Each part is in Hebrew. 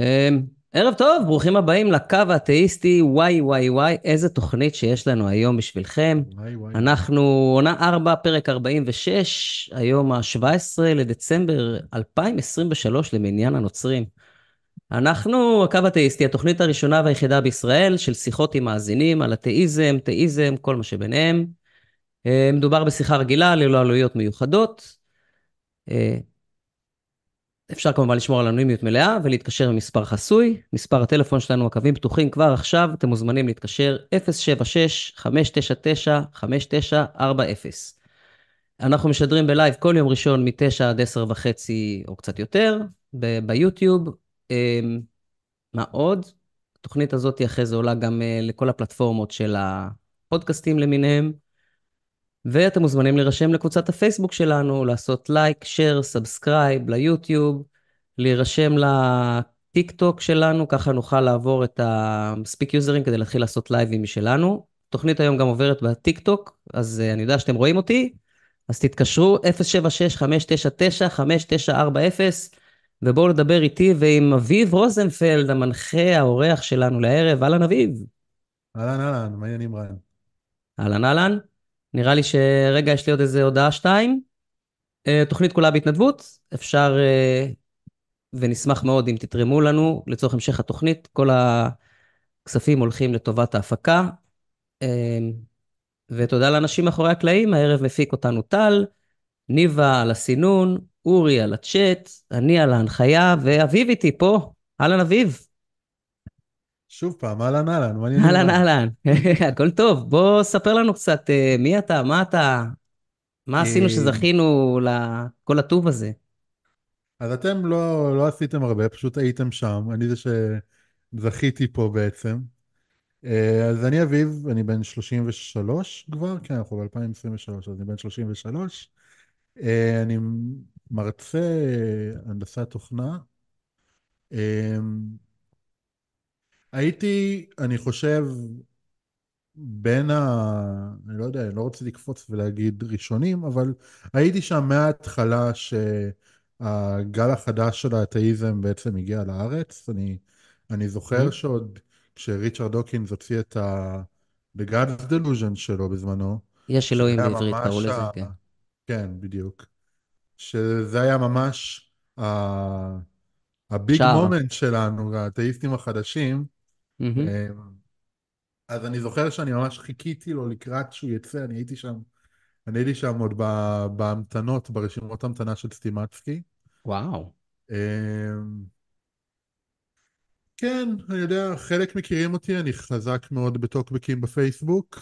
אמ, ערב טוב, ברוכים הבאים לקו האתאיסטי וואי וואי וואי, איזה תוכנית שיש לנו היום בשבילכם. וואי וואי. אנחנו עונה 4, פרק 46, היום ה-17 לדצמבר 2023 למניין הנוצרים. אנחנו הקו האתאיסטי, התוכנית הראשונה והיחידה בישראל של שיחות עם מאזינים על אתאיזם, תאיזם, כל מה שביניהם. אה, מדובר בשיחה רגילה ללא עלויות מיוחדות. אפשר כמובן לשמור על אנונימיות מלאה ולהתקשר עם מספר חסוי. מספר הטלפון שלנו, הקווים פתוחים כבר עכשיו, אתם מוזמנים להתקשר 076-599-5940. אנחנו משדרים בלייב כל יום ראשון מ-9 עד 10 וחצי או קצת יותר, ב- ביוטיוב. אמ, מה עוד? התוכנית הזאת אחרי זה עולה גם אה, לכל הפלטפורמות של הפודקאסטים למיניהם. ואתם מוזמנים להירשם לקבוצת הפייסבוק שלנו, לעשות like, share, subscribe ליוטיוב, להירשם לטיק טוק שלנו, ככה נוכל לעבור את המספיק יוזרים כדי להתחיל לעשות לייבים משלנו. התוכנית היום גם עוברת בטיק טוק, אז אה, אני יודע שאתם רואים אותי, אז תתקשרו 076-599-5940, ובואו לדבר איתי ועם אביב רוזנפלד, המנחה, האורח שלנו לערב. אהלן אביב. אהלן אהלן, מה העניינים רן? אהלן אהלן. נראה לי שרגע, יש לי עוד איזה הודעה שתיים. אה, תוכנית כולה בהתנדבות, אפשר אה, ונשמח מאוד אם תתרמו לנו לצורך המשך התוכנית. כל הכספים הולכים לטובת ההפקה. אה, ותודה לאנשים מאחורי הקלעים, הערב מפיק אותנו טל, ניבה על הסינון, אורי על הצ'אט, אני על ההנחיה, ואביב איתי פה. אהלן אביב. שוב פעם, אהלן אהלן, מה העניינים אהלן? אהלן, הכל טוב. בוא ספר לנו קצת אה, מי אתה, מה אתה, מה עשינו אה, שזכינו לכל הטוב הזה. אז אתם לא, לא עשיתם הרבה, פשוט הייתם שם, אני זה שזכיתי פה בעצם. אה, אז אני אביב, אני בן 33 כבר, כן, אנחנו ב-2023, אז אני בן 33. אה, אני מרצה הנדסת תוכנה. הייתי, אני חושב, בין ה... אני לא יודע, אני לא רוצה לקפוץ ולהגיד ראשונים, אבל הייתי שם מההתחלה שהגל החדש של האתאיזם בעצם הגיע לארץ. אני, אני זוכר מהמם. שעוד כשריצ'רד דוקינס הוציא את ה... The God's Delusion שלו בזמנו, יש אלוהים בעברית, קראו לזה. כן. כן, בדיוק. שזה היה ממש ה... הביג. מומנט שלנו, האתאיסטים החדשים. אה, אז אני זוכר שאני ממש חיכיתי לו לקראת שהוא יצא, אני הייתי שם, אני הייתי שם עוד בהמתנות, ברשימות המתנה של סטימצקי. וואו. אמ, כן, אני יודע, חלק מכירים אותי, אני חזק מאוד בטוקבקים בפייסבוק.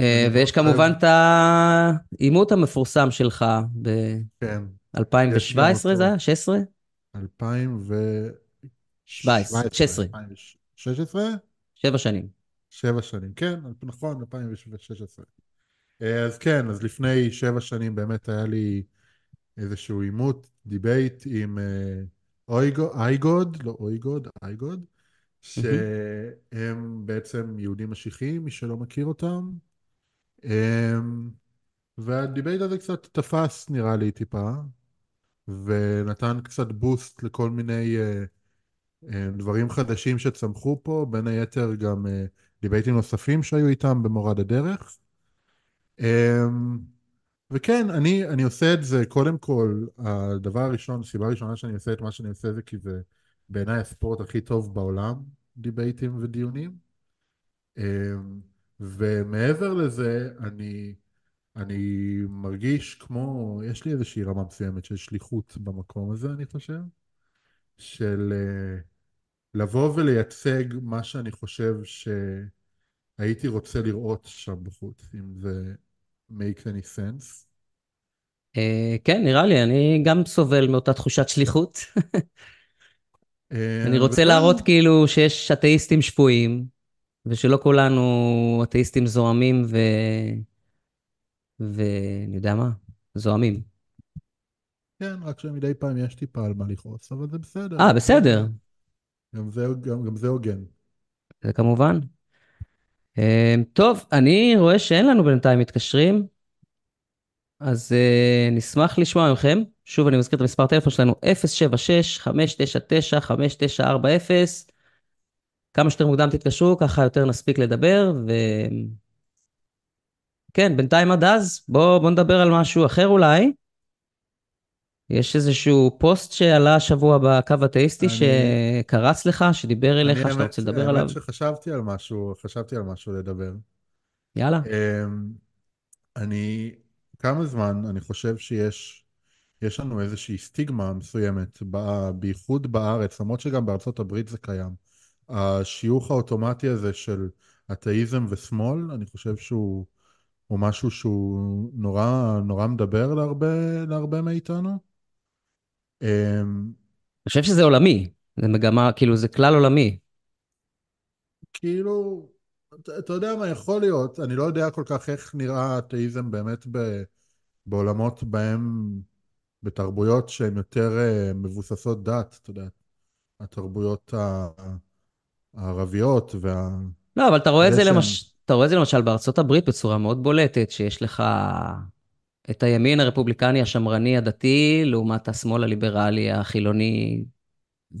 אה, ויש כמובן את העימות המפורסם שלך כן, יש גם ב-2017 זה אותו. היה? 16? 17, 2017, 16, 2016? שבע שנים. שבע שנים, כן, נכון, 2016. אה, אז כן, אז לפני שבע שנים באמת היה לי איזשהו עימות, debate עם אה, iGod, לא iGod, מהמם. שהם בעצם יהודים משיחיים, מי שלא מכיר אותם. אמ, וה debate הזה קצת תפס נראה לי טיפה, ונתן קצת בוסט לכל מיני אה, דברים חדשים שצמחו פה, בין היתר גם אה, דיבייטים נוספים שהיו איתם במורד הדרך. אמ, וכן, אני, אני עושה את זה, קודם כל, הדבר הראשון, הסיבה הראשונה שאני עושה את מה שאני עושה זה כי זה בעיניי הספורט הכי טוב בעולם, דיבייטים ודיונים. ומעבר לזה, אני, אני מרגיש כמו, יש לי איזושהי רמה מסוימת של שליחות במקום הזה, אני חושב, של אה, לבוא ולייצג מה שאני חושב שהייתי רוצה לראות שם בחוץ, אם זה make any sense. אה, כן, נראה לי, אני גם סובל מאותה תחושת שליחות. אני אה, רוצה להראות כאילו שיש אתאיסטים שפויים, ושלא כולנו אתאיסטים זועמים ו... ואני יודע מה, זועמים. כן, רק שמדי פעם יש טיפה על מה לכעוס, אבל זה בסדר, אה, בסדר, גם זה, גם, גם זה הוגן. זה כמובן. אה, טוב, אני רואה שאין לנו בינתיים מתקשרים, אז אה, נשמח לשמוע מכם. שוב, אני מזכיר את המספר הטלפון שלנו, 076-599-5940. כמה שיותר מוקדם תתקשרו, ככה יותר נספיק לדבר, וכן, בינתיים עד אז, בואו בוא נדבר על משהו אחר אולי. יש איזשהו פוסט שעלה השבוע בקו האתאיסטי אני, שקרץ לך, שדיבר אני אליך, שאתה רוצה לדבר עליו? האמת שחשבתי על משהו, חשבתי על משהו לדבר. יאללה. אמ, אני, כמה זמן אני חושב שיש יש לנו איזושהי סטיגמה מסוימת, בייחוד בארץ, למרות שגם בארצות הברית זה קיים. השיוך האוטומטי הזה של אתאיזם ושמאל, אני חושב שהוא הוא משהו שהוא נורא, נורא מדבר להרבה, להרבה מאיתנו. אמ, אני חושב שזה עולמי, זה מגמה, כאילו זה כלל עולמי. כאילו, אתה אתה יודע מה יכול להיות, אני לא יודע כל כך איך נראה אתאיזם באמת ב, בעולמות בהם, בתרבויות שהן יותר אה, מבוססות דת, אתה יודע, התרבויות הערביות וה... לא, אבל אתה רואה את זה שהן... למש... אתה רואה את זה למשל בארצות הברית בצורה מאוד בולטת, שיש לך את הימין הרפובליקני השמרני הדתי, לעומת השמאל הליברלי החילוני,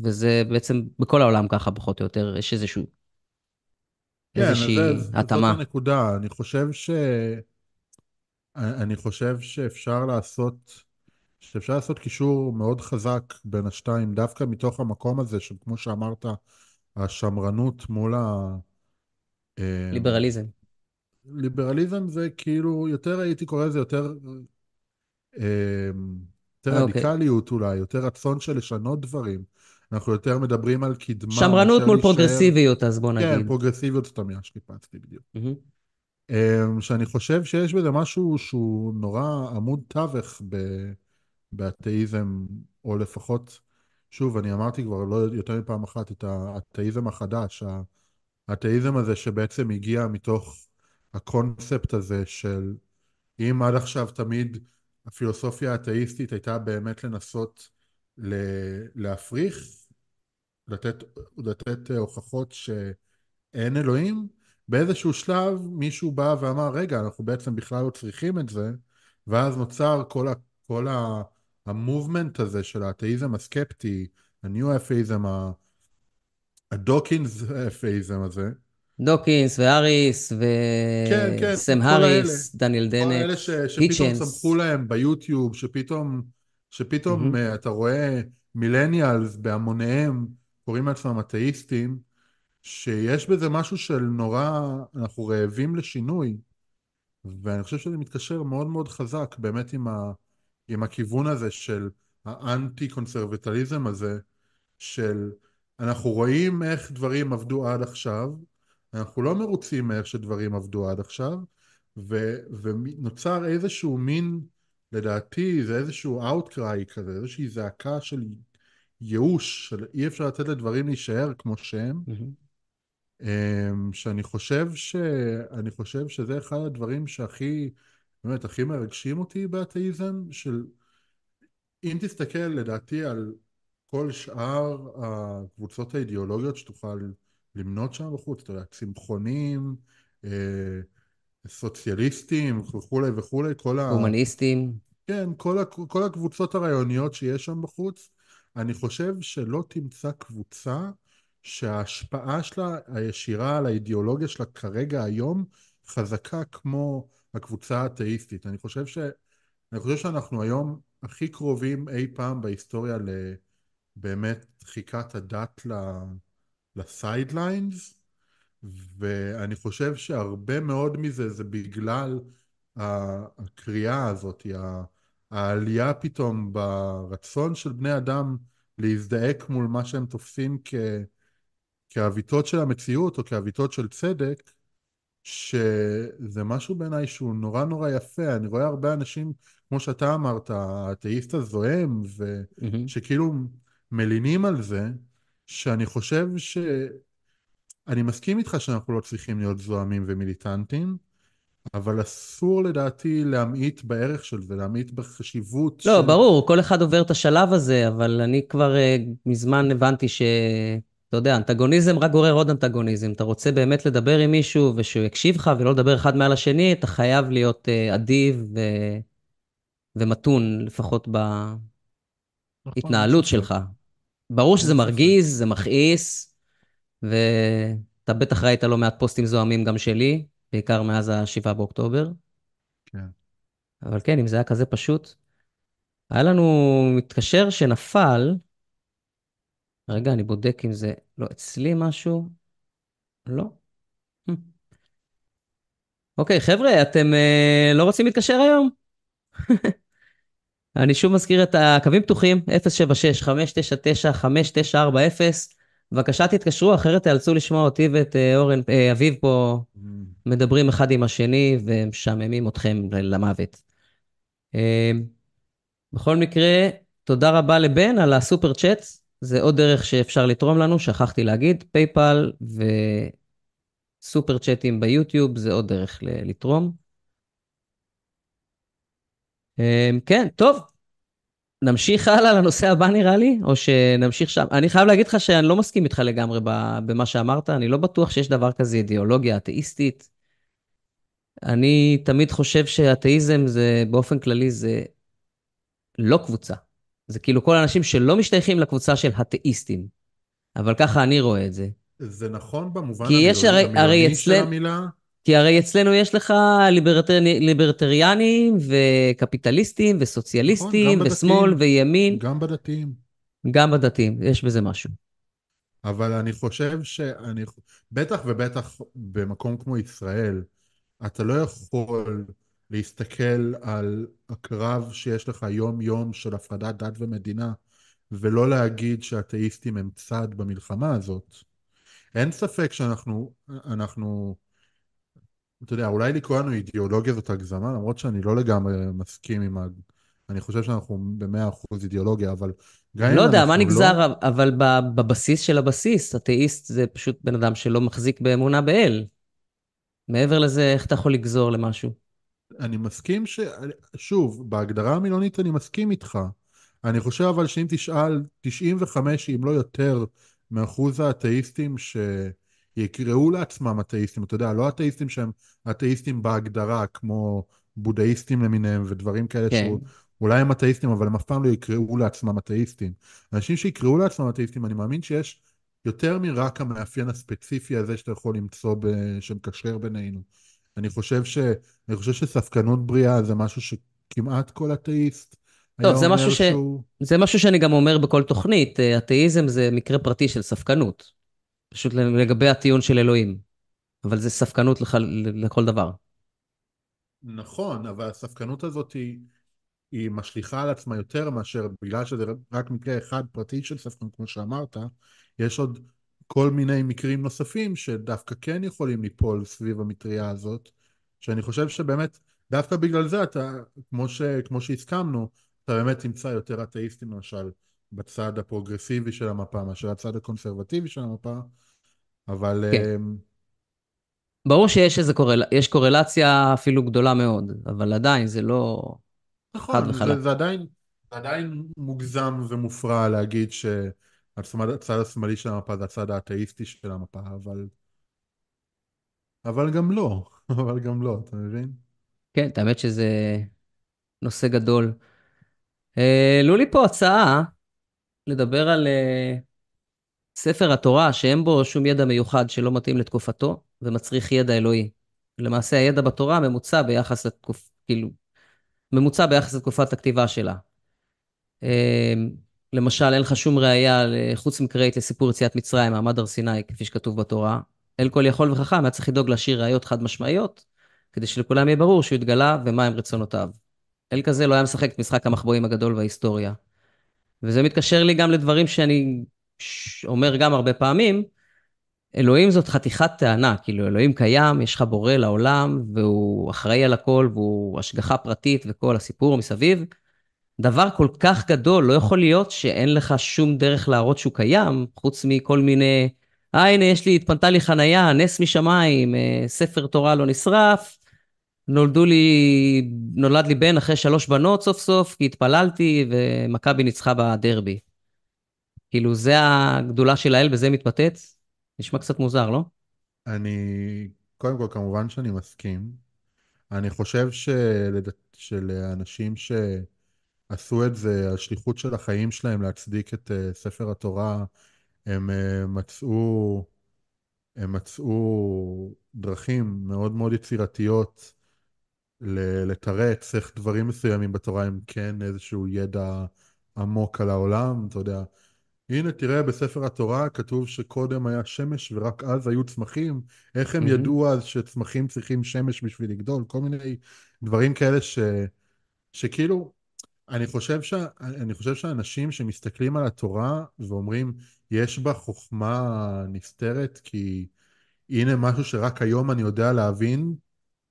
וזה בעצם בכל העולם ככה, פחות או יותר, יש איזשהו, כן, אז זה, איזושהי זאת התאמה. הנקודה. אני חושב ש... אני חושב שאפשר לעשות, שאפשר לעשות קישור מאוד חזק בין השתיים, דווקא מתוך המקום הזה של, כמו שאמרת, השמרנות מול ליברליזם. הליברליזם זה כאילו, יותר הייתי קורא לזה יותר, אה, יותר אה, אוקיי. רדיקליות אולי, יותר רצון של לשנות דברים. אנחנו יותר מדברים על קדמה שמרנות מול להישאר... פרוגרסיביות, אז בוא כן, נגיד. פרוגרסיביות זאת המילה שחיפשתי בדיוק. אמ, שאני חושב שיש בזה משהו שהוא נורא עמוד תווך ב- באתאיזם, או לפחות, שוב, אני אמרתי כבר לא יותר מפעם אחת את האתאיזם החדש, האתאיזם הזה שבעצם הגיע מתוך הקונספט הזה של אם עד עכשיו תמיד הפילוסופיה האתאיסטית הייתה באמת לנסות להפריך, לתת, לתת הוכחות ש... אין אלוהים, באיזשהו שלב מישהו בא ואמר, רגע, אנחנו בעצם בכלל לא צריכים את זה, ואז נוצר כל, ה, כל ה, המובמנט הזה של האתאיזם הסקפטי, הניו אפאיזם, הדוקינס אפאיזם הזה. דוקינס והאריס כן, כן, וסם כל. האריס, דניאל כל האלה דנט, ש, שפתאום צמחו. להם ביוטיוב, שפתאום, שפתאום uh, אתה רואה מילניאלס בהמוניהם קוראים לעצמם אתאיסטים, שיש בזה משהו של נורא, אנחנו רעבים לשינוי, ואני חושב שזה מתקשר מאוד מאוד חזק באמת עם, ה, עם הכיוון הזה של האנטי קונסרבטליזם הזה, של אנחנו רואים איך דברים עבדו עד עכשיו, אנחנו לא מרוצים מאיך שדברים עבדו עד עכשיו, ו, ונוצר איזשהו מין, לדעתי זה איזשהו outcry כזה, איזושהי זעקה של ייאוש, של אי אפשר לתת לדברים להישאר כמו שהם. אמ, שאני חושב ש... אני חושב שזה אחד הדברים שהכי, באמת, הכי מרגשים אותי באתאיזם, של אם תסתכל לדעתי על כל שאר הקבוצות האידיאולוגיות שתוכל למנות שם בחוץ, אתה יודע, צמחונים, אה, סוציאליסטים וכולי וכולי, כל ה... הומניסטים. כן, כל, ה... כל הקבוצות הרעיוניות שיש שם בחוץ, אני חושב שלא תמצא קבוצה שההשפעה שלה הישירה על האידיאולוגיה שלה כרגע היום חזקה כמו הקבוצה האתאיסטית. אני חושב ש... אני חושב שאנחנו היום הכי קרובים אי פעם בהיסטוריה לבאמת דחיקת הדת לסיידליינס, ואני חושב שהרבה מאוד מזה זה בגלל הקריאה הזאת, העלייה פתאום ברצון של בני אדם להזדעק מול מה שהם תופסים כ... כאביתות של המציאות או כאביתות של צדק, שזה משהו בעיניי שהוא נורא נורא יפה. אני רואה הרבה אנשים, כמו שאתה אמרת, האתאיסט הזועם, מהמם. ושכאילו מלינים על זה, שאני חושב ש... אני מסכים איתך שאנחנו לא צריכים להיות זועמים ומיליטנטים, אבל אסור לדעתי להמעיט בערך של זה, להמעיט בחשיבות לא, של... ברור, כל אחד עובר את השלב הזה, אבל אני כבר uh, מזמן הבנתי ש... אתה יודע, אנטגוניזם רק גורר עוד אנטגוניזם. אתה רוצה באמת לדבר עם מישהו ושהוא יקשיב לך ולא לדבר אחד מעל השני, אתה חייב להיות uh, אדיב ו... ומתון, לפחות ב... נכון, אין התנהלות ספק. שלך. ברור שזה. מרגיז, זה מכעיס, ואתה בטח ראית לא מעט פוסטים זוהמים גם שלי, בעיקר מאז ה-7 באוקטובר. כן. אבל כן, אם זה היה כזה פשוט. היה לנו מתקשר שנפל, רגע, אני בודק אם זה לא אצלי משהו. לא. Hmm. אוקיי, חבר'ה, אתם אה, לא רוצים להתקשר היום? אני שוב מזכיר את הקווים פתוחים, 076-599-5940. בבקשה תתקשרו, אחרת תיאלצו לשמוע אותי ואת אה, אורן, אה, אביב פה Mm. מדברים אחד עם השני ומשעממים אתכם למוות. אה, בכל מקרה, תודה רבה לבן על הסופר צ'אט. זה עוד דרך שאפשר לתרום לנו, שכחתי להגיד, פייפל וסופר צ'אטים ביוטיוב זה עוד דרך לתרום. אה, כן, טוב, נמשיך הלאה לנושא הבא נראה לי, או שנמשיך שם. אני חייב להגיד לך שאני לא מסכים איתך לגמרי במה שאמרת, אני לא בטוח שיש דבר כזה אידיאולוגיה אתאיסטית. אני תמיד חושב שאתאיזם זה, באופן כללי, זה לא קבוצה. זה כאילו כל האנשים שלא משתייכים לקבוצה של אתאיסטים. אבל ככה אני רואה את זה. זה נכון במובן המילוני, הרי, הרי המילוני של המילה? כי הרי אצלנו יש לך ליברטר, ליברטריאנים וקפיטליסטים נכון, וסוציאליסטים ושמאל בדתיים. וימין, גם בדתיים. גם בדתיים, יש בזה משהו. אבל אני חושב שאני, בטח ובטח במקום כמו ישראל, אתה לא יכול להסתכל על הקרב שיש לך יום-יום של הפרדת דת ומדינה, ולא להגיד שהאתאיסטים הם צד במלחמה הזאת. אין ספק שאנחנו, אנחנו, אתה יודע, אולי לקרוא לנו אידיאולוגיה זאת הגזמה, למרות שאני לא לגמרי מסכים עם ה... אני חושב שאנחנו במאה אחוז אידיאולוגיה, אבל גם לא אם יודע, מה לא... נגזר, אבל ב- בבסיס של הבסיס, אתאיסט זה פשוט בן אדם שלא מחזיק באמונה באל. מעבר לזה, איך אתה יכול לגזור למשהו? אני מסכים ש... שוב, בהגדרה המילונית אני מסכים איתך. אני חושב אבל שאם תשאל 95, אם לא יותר, מאחוז האתאיסטים שיקראו לעצמם אתאיסטים, אתה יודע, לא אתאיסטים שהם אתאיסטים בהגדרה, כמו בודהיסטים למיניהם ודברים כאלה כן. שאולי הם אתאיסטים, אבל הם אף פעם לא יקראו לעצמם אתאיסטים. אנשים שיקראו לעצמם אתאיסטים, אני מאמין שיש יותר מרק המאפיין הספציפי הזה שאתה יכול למצוא ב... שמקשר בינינו. אני חושב ש... אני חושב שספקנות בריאה זה משהו שכמעט כל אתאיסט טוב, זה משהו ש... שהוא... זה משהו שאני גם אומר בכל תוכנית, אה, אתאיזם זה מקרה פרטי של ספקנות. פשוט לגבי הטיעון של אלוהים. אבל זה ספקנות לכל, לכל דבר. נכון, אבל הספקנות הזאת היא, היא משליכה על עצמה יותר מאשר בגלל שזה רק מקרה אחד פרטי של ספקנות, כמו שאמרת, יש עוד כל מיני מקרים נוספים שדווקא כן יכולים ליפול סביב המטריה הזאת, שאני חושב שבאמת, דווקא בגלל זה אתה, כמו, ש, כמו שהסכמנו, אתה באמת תמצא יותר אתאיסטים למשל בצד הפרוגרסיבי של המפה מאשר הצד הקונסרבטיבי של המפה, אבל... כן. אמ, ברור שיש איזה קורל... יש קורלציה אפילו גדולה מאוד, אבל עדיין זה לא נכון. זה, זה עדיין, עדיין מוגזם ומופרע להגיד שהצד השמאלי של המפה זה הצד האתאיסטי של המפה, אבל, אבל גם לא, אבל גם לא, אתה מבין? כן, האמת שזה נושא גדול. אה, העלו לי פה הצעה לדבר על אה, ספר התורה שאין בו שום ידע מיוחד שלא מתאים לתקופתו ומצריך ידע אלוהי. למעשה הידע בתורה ממוצע ביחס לתקופ... כאילו, ממוצע ביחס לתקופת הכתיבה שלה. אה, למשל, אין לך שום ראייה חוץ מקראית לסיפור יציאת מצרים, מעמד הר סיני, כפי שכתוב בתורה. אל כל יכול וחכם היה צריך לדאוג להשאיר ראיות חד משמעיות, כדי שלכולם יהיה ברור שהוא התגלה ומה הם רצונותיו. אל כזה לא היה משחק את משחק המחבואים הגדול בהיסטוריה. וזה מתקשר לי גם לדברים שאני אומר גם הרבה פעמים, אלוהים זאת חתיכת טענה, כאילו אלוהים קיים, יש לך בורא לעולם, והוא אחראי על הכל, והוא השגחה פרטית וכל הסיפור מסביב. דבר כל כך גדול, לא יכול להיות שאין לך שום דרך להראות שהוא קיים, חוץ מכל מיני, אה, הנה, יש לי, התפנתה לי חנייה, נס משמיים, אה, ספר תורה לא נשרף, נולדו לי, נולד לי בן אחרי שלוש בנות סוף סוף, כי התפללתי, ומכבי ניצחה בדרבי. כאילו, זה הגדולה של האל, בזה מתבטאת? נשמע קצת מוזר, לא? אני, קודם כל, כמובן שאני מסכים. אני חושב שלד... שלאנשים עשו את זה, השליחות של החיים שלהם להצדיק את uh, ספר התורה, הם uh, מצאו, הם מצאו דרכים מאוד מאוד יצירתיות לתרץ איך דברים מסוימים בתורה הם כן איזשהו ידע עמוק על העולם, אתה יודע. הנה תראה בספר התורה כתוב שקודם היה שמש ורק אז היו צמחים, איך הם מהמם. ידעו אז שצמחים צריכים שמש בשביל לגדול, כל מיני דברים כאלה ש... שכאילו, אני חושב, ש... אני חושב שאנשים שמסתכלים על התורה ואומרים, יש בה חוכמה נסתרת כי הנה משהו שרק היום אני יודע להבין,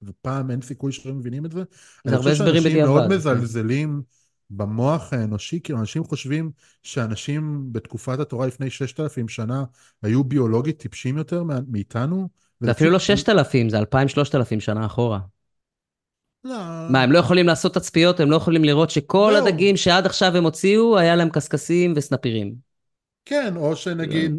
ופעם אין סיכוי שהם מבינים את זה. זה אני הרבה חושב הסברים שאנשים מאוד בדיעבד, כן. מזלזלים במוח האנושי, כאילו אנשים חושבים שאנשים בתקופת התורה לפני ששת אלפים שנה היו ביולוגית טיפשים יותר מאיתנו, זה אפילו לא פשוט... 6,000, זה 2,000-3,000 שנה אחורה. לא, מה, הם לא יכולים לעשות תצפיות, הם לא יכולים לראות שכל זהו. הדגים שעד עכשיו הם הוציאו, היה להם קשקשים וסנפירים. כן, או שנגיד,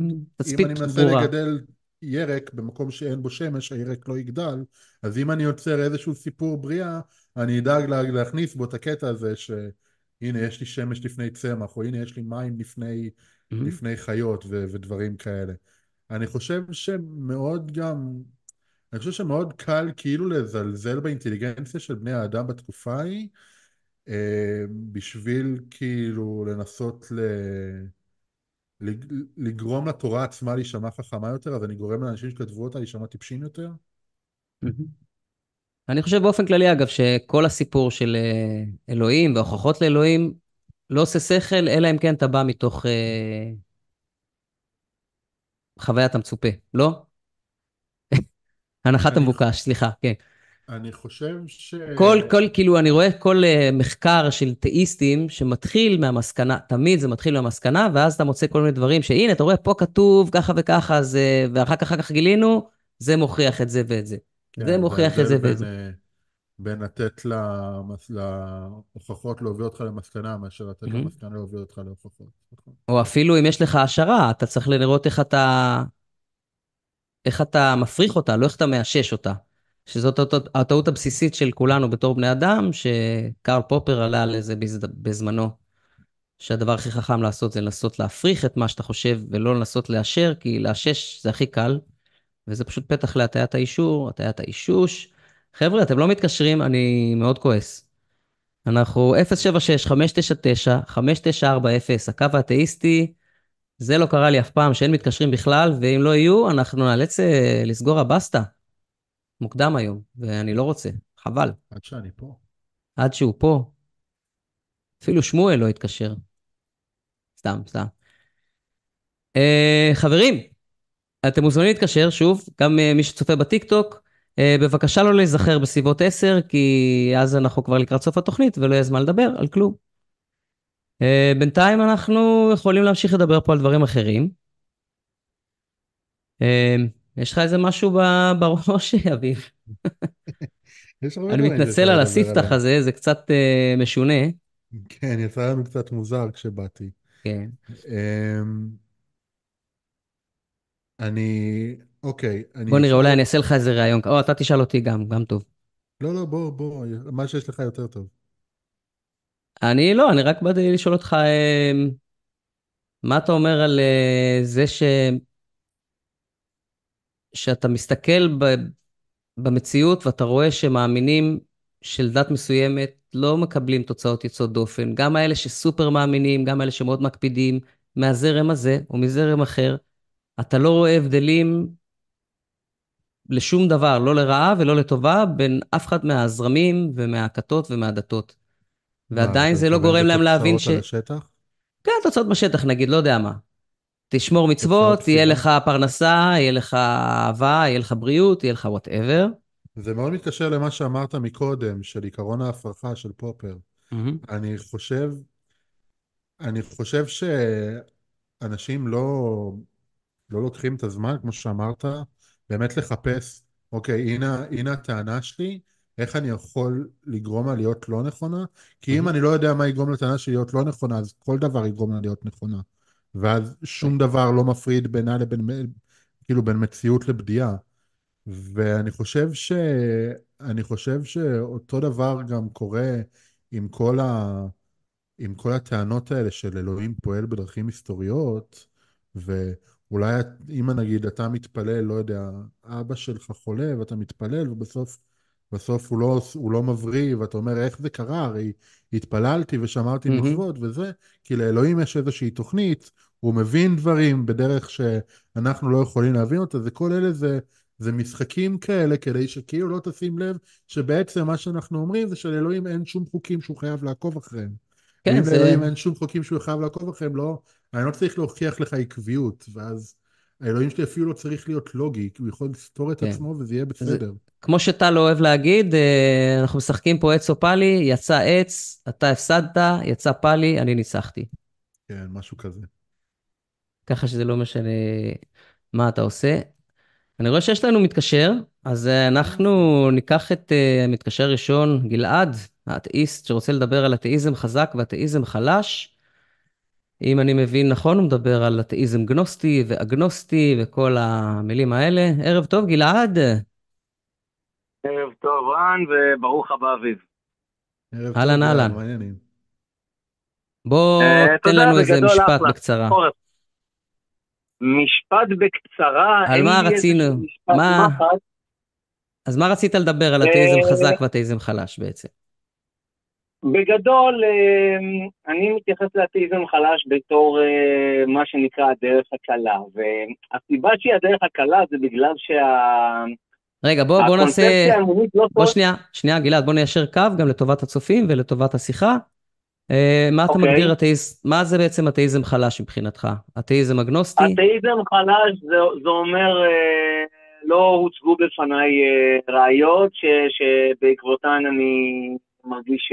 אם אני מנסה. לגדל ירק במקום שאין בו שמש, הירק לא יגדל, אז אם אני יוצר איזשהו סיפור בריאה, אני אדאג לה- להכניס בו את הקטע הזה שהנה יש לי שמש לפני צמח, או הנה יש לי מים לפני, מהמם. לפני חיות ו- ודברים כאלה. אני חושב שמאוד גם, אני חושב שמאוד קל כאילו לזלזל באינטליגנציה של בני האדם בתקופה ההיא, אה, בשביל כאילו לנסות ל... לג- לגרום לתורה עצמה להישמע חכמה יותר, אז אני גורם לאנשים שכתבו אותה להישמע טיפשים יותר? אני חושב באופן כללי, אגב, שכל הסיפור של אה, אלוהים והוכחות לאלוהים לא עושה שכל, אלא אם כן אתה בא מתוך אה, חוויית המצופה, לא? הנחת המבוקש, סליחה, כן. אני חושב ש... כל, כל, כאילו, אני רואה כל uh, מחקר של תאיסטים שמתחיל מהמסקנה, תמיד זה מתחיל מהמסקנה, ואז אתה מוצא כל מיני דברים שהנה, אתה רואה, פה כתוב ככה וככה, זה, ואחר כך, אחר כך גילינו, זה מוכיח את זה ואת זה. כן, זה מוכיח את זה ואת בין, זה. אה, בין לתת למס... להוכחות להוביל אותך למסקנה, מאשר לתת מהמם. למסקנה להוביל אותך להוכחות. או אפילו אם יש לך השערה, אתה צריך לראות איך אתה, איך אתה מפריך אותה, לא איך אתה מאשש אותה. שזאת הטעות הבסיסית של כולנו בתור בני אדם, שקרל פופר עלה על זה בז- בזמנו. שהדבר הכי חכם לעשות זה לנסות להפריך את מה שאתה חושב ולא לנסות לאשר, כי לאשש זה הכי קל, וזה פשוט פתח להטיית האישור, הטיית האישוש. חבר'ה, אתם לא מתקשרים, אני מאוד כועס. אנחנו 076-599-5940, הקו האתאיסטי, זה לא קרה לי אף פעם שאין מתקשרים בכלל, ואם לא יהיו, אנחנו נאלץ אה, לסגור הבסטה מוקדם היום, ואני לא רוצה, חבל. עד שאני פה. עד שהוא פה, אפילו שמואל לא התקשר. סתם, סתם. אה, חברים, אתם מוזמנים להתקשר, שוב, גם uh, מי שצופה בטיקטוק, uh, בבקשה לא להיזכר בסביבות 10, כי אז אנחנו כבר לקראת סוף התוכנית ולא יהיה זמן לדבר על כלום. Uh, בינתיים אנחנו יכולים להמשיך לדבר פה על דברים אחרים. Uh, יש לך איזה משהו בראש, אביב? אני מתנצל על הספתח. הזה, זה קצת uh, משונה. כן, יצא לנו קצת מוזר כשבאתי. כן. אמ, אני... אוקיי, בוא אני נראה, אולי אשאל... אני אעשה לך איזה רעיון. או, אתה תשאל אותי גם, גם טוב. לא, לא, בוא, בוא, מה שיש לך יותר טוב. אני לא, אני רק באתי לשאול אותך, אה, מה אתה אומר על אה, זה ש... שאתה מסתכל ב... במציאות ואתה רואה שמאמינים של דת מסוימת לא מקבלים תוצאות יוצאות דופן. גם האלה שסופר מאמינים, גם האלה שמאוד מקפידים מהזרם הזה או מזרם אחר, אתה לא רואה הבדלים לשום דבר, לא לרעה ולא לטובה, בין אף אחד מהזרמים ומהכתות ומהדתות. מה, ועדיין זה לא גורם להם להבין ש... על השטח? כן, תוצאות בשטח, נגיד, לא יודע מה. תשמור מצוות, פסילה? לך פרנסה, יהיה לך אהבה, יהיה לך בריאות, יהיה לך whatever. זה מאוד מתקשר למה שאמרת מקודם, של עקרון ההפרחה של פופר. אני חושב, אני חושב שאנשים לא, לא לוקחים את הזמן, כמו שאמרת, באמת לחפש, אוקיי, הנה, הנה הטענה שלי, איך אני יכול לגרום לה להיות לא נכונה? כי אם אני לא יודע מה יגרום לטענה שלי להיות לא נכונה, אז כל דבר יגרום לה להיות נכונה. ואז שום דבר לא מפריד בינה לבין, כאילו, בין מציאות לבדיעה. ואני חושב ש... אני חושב שאותו דבר גם קורה עם כל ה... עם כל הטענות האלה של אלוהים פועל בדרכים מסתוריות, ואולי אם נגיד אתה מתפלל, לא יודע, אבא שלך חולה ואתה מתפלל ובסוף בסוף הוא לא, הוא לא מבריא ואתה אומר איך זה קרה, הרי התפללתי ושמרתי מהמם. מצוות וזה, כי לאלוהים יש איזושהי תוכנית, הוא מבין דברים בדרך שאנחנו לא יכולים להבין אותה, וכל אלה זה, זה משחקים כאלה כדי שכאילו לא תשים לב שבעצם מה שאנחנו אומרים זה שלאלוהים אין שום חוקים שהוא חייב לעקוב אחריהם. כן, ואם זה... לאלוהים אין שום חוקים שהוא חייב לעקוב אחריהם, לא, אני לא צריך להוכיח לך עקביות, ואז האלוהים שלי אפילו לא צריך להיות לוגי, כי הוא יכול לסתור את כן. עצמו וזה יהיה זה, בסדר. כמו שטל אוהב להגיד, אה, אנחנו משחקים פה עץ או פאלי, יצא עץ, אתה הפסדת, יצא פאלי, אני ניצחתי. כן, משהו כזה. ככה שזה לא משנה מה אתה עושה. אני רואה שיש לנו מתקשר, אז אה, אנחנו ניקח את אה, המתקשר ראשון, גלעד, האתאיסט שרוצה לדבר על אתאיזם חזק ואתאיזם חלש. אם אני מבין נכון, הוא מדבר על אתאיזם גנוסטי ואגנוסטי וכל המילים האלה. ערב טוב, גלעד. ערב טוב, רן, וברוך הבא, אביב. אהלן, טוב, אהלן. בוא אה, תן לנו איזה משפט. בקצרה. חורף. משפט בקצרה, על מה רצינו? מה-. אז מה רצית לדבר על אה, אתאיזם חזק ואתאיזם חלש בעצם? בגדול, אה, אני מתייחס לאתאיזם חלש בתור אה, מה שנקרא הדרך הקלה, והסיבה שהיא הדרך הקלה זה בגלל רגע, בוא, בוא נעשה... האמונית לא בוא. שנייה, שנייה, גלעד, בוא ניישר קו גם לטובת הצופים ולטובת השיחה. אה, מה אתה אוקיי. מגדיר אתאיזם, מה זה בעצם אתאיזם חלש מבחינתך? אתאיזם אגנוסטי? אתאיזם חלש זה, זה אומר אה, לא הוצגו בפניי אה, ראיות ש, שבעקבותן אני מרגיש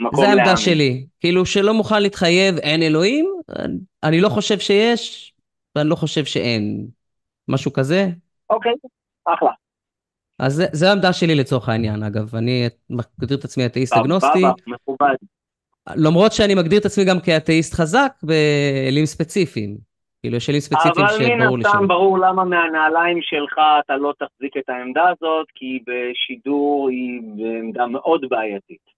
מקום זה העמדה להאמין. שלי. כאילו שלא מוכן להתחייב, אין אלוהים? אני לא חושב שיש, ואני לא חושב שאין. משהו כזה? אוקיי, אחלה. אז זה, זה העמדה שלי לצורך העניין, אגב. אני מגדיר את עצמי אתאיסט אגנוסטי, סבבה, מכובד. למרות שאני מגדיר את עצמי גם כאתאיסט חזק באלים ספציפיים. כאילו, יש אלים ספציפיים אבל מן שברור לי שלא. הסתם ברור למה מהנעליים שלך אתה לא תחזיק את העמדה הזאת, כי בשידור היא בעמדה מאוד בעייתית.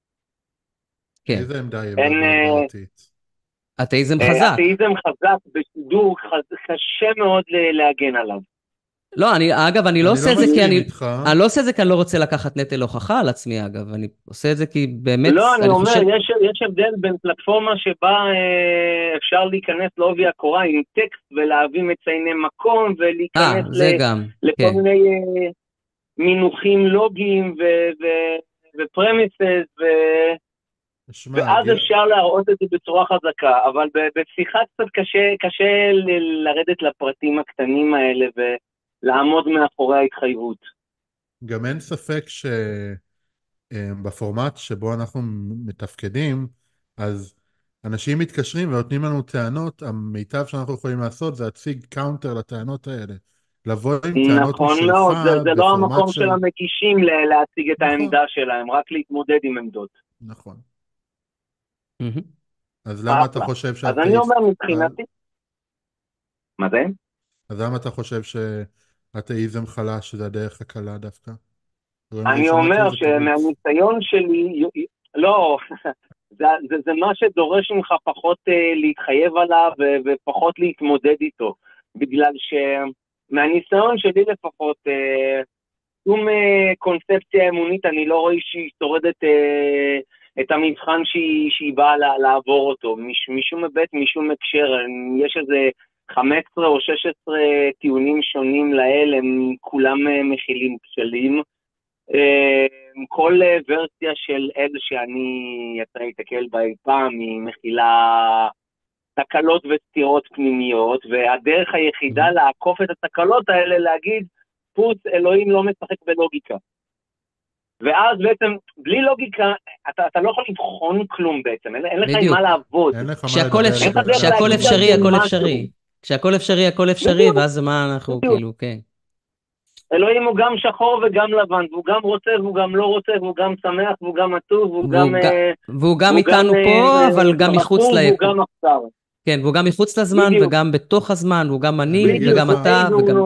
כן. איזה עמדה היא אין, מאוד אה, בעייתית? אתאיזם אה, חזק. אתאיזם חזק בשידור חז- קשה מאוד להגן עליו. לא, אני, אגב, אני לא עושה את זה כי אני... אני לא עושה את זה כי אני לא רוצה לקחת נטל הוכחה על עצמי, אגב. אני עושה את זה כי באמת, לא, אני אומר. יש, יש הבדל בין פלטפורמה שבה אה, אפשר להיכנס לעובי הקורה עם טקסט ולהביא מצייני מקום אה, ולהיכנס גם, לכל כן. מיני אה, מינוחים לוגיים ופרמיסס, שמע, ואז גיל- אפשר להראות את זה בצורה חזקה, אבל בשיחה קצת קשה, קשה לרדת לפרטים הקטנים האלה ולעמוד מאחורי ההתחייבות. גם אין ספק שבפורמט שבו אנחנו מתפקדים, אז אנשים מתקשרים ונותנים לנו טענות, המיטב שאנחנו יכולים לעשות זה להציג counter לטענות האלה. לבוא עם טענות נכון משלך מאוד, זה, זה לא המקום של... של המגישים ל- להציג את נכון. העמדה שלהם, רק להתמודד עם עמדות. נכון. אז למה אתה. חושב אז שאתאיסט... אני אומר מבחינתי... מה זה? אז למה אתה חושב שאתאיזם חלש זה הדרך הקלה דווקא? אני אומר שמהניסיון שלי, לא, זה, זה, זה מה שדורש ממך פחות uh, להתחייב עליו ופחות להתמודד איתו, בגלל שמהניסיון שלי לפחות, uh, שום uh, קונספציה אמונית, אני לא רואה שהיא שורדת uh, את המבחן שהיא, שהיא באה לה- לעבור אותו, מש, משום היבט, משום הקשר, יש איזה 15 או 16 טיעונים שונים לאל, הם כולם uh, מכילים כשלים. אה, כל אה, ורסיה של אל שאני יצא להתקל בה אי פעם היא מכילה תקלות וסתירות פנימיות, והדרך היחידה לעקוף את התקלות האלה להגיד, פוס, אלוהים לא משחק בלוגיקה. ואז בעצם, בלי לוגיקה, אתה, אתה לא יכול לבחון כלום בעצם, אין, אין לך עם. מה לעבוד. כשהכל להגיד אפשרי, הכל משהו. אפשרי. כשהכל אפשרי, הכל אפשרי. ואז מה אנחנו, בדיוק. כאילו, כן. אלוהים הוא גם שחור וגם לבן, והוא גם רוצה והוא גם לא רוצה, והוא גם שמח והוא גם עצוב, והוא והוא גם... אה, והוא גם והוא איתנו אה, פה, אה, אבל גם מחוץ והוא ליקום. גם אכזר. כן, והוא גם מחוץ לזמן, בדיוק. וגם בתוך הזמן, והוא גם אני, בדיוק. וגם. אתה, והוא וגם...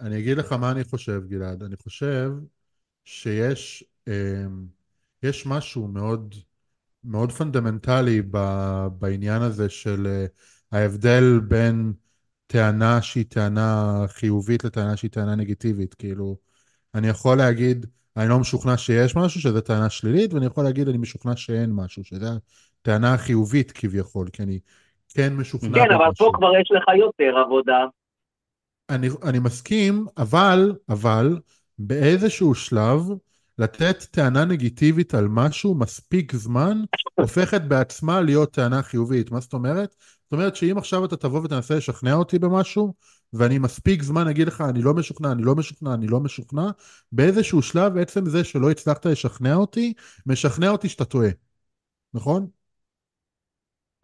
אני אגיד לך מה אני חושב, גלעד. אני חושב שיש אמ, יש משהו מאוד מאוד פונדמנטלי בעניין הזה של אה, ההבדל בין טענה שהיא טענה חיובית לטענה שהיא טענה נגטיבית. כאילו, אני יכול להגיד, אני לא משוכנע שיש משהו, שזו טענה שלילית, ואני יכול להגיד, אני משוכנע שאין משהו, שזו הטענה החיובית כביכול, כי אני כן משוכנע כן, אבל. פה כבר יש לך יותר עבודה. אני, אני מסכים, אבל, אבל, באיזשהו שלב, לתת טענה נגיטיבית על משהו מספיק זמן, הופכת בעצמה להיות טענה חיובית. מה זאת אומרת? זאת אומרת שאם עכשיו אתה תבוא ותנסה לשכנע אותי במשהו, ואני מספיק זמן אגיד לך, אני לא משוכנע, אני לא משוכנע, אני לא משוכנע, באיזשהו שלב עצם זה שלא הצלחת לשכנע אותי, משכנע אותי שאתה טועה. נכון?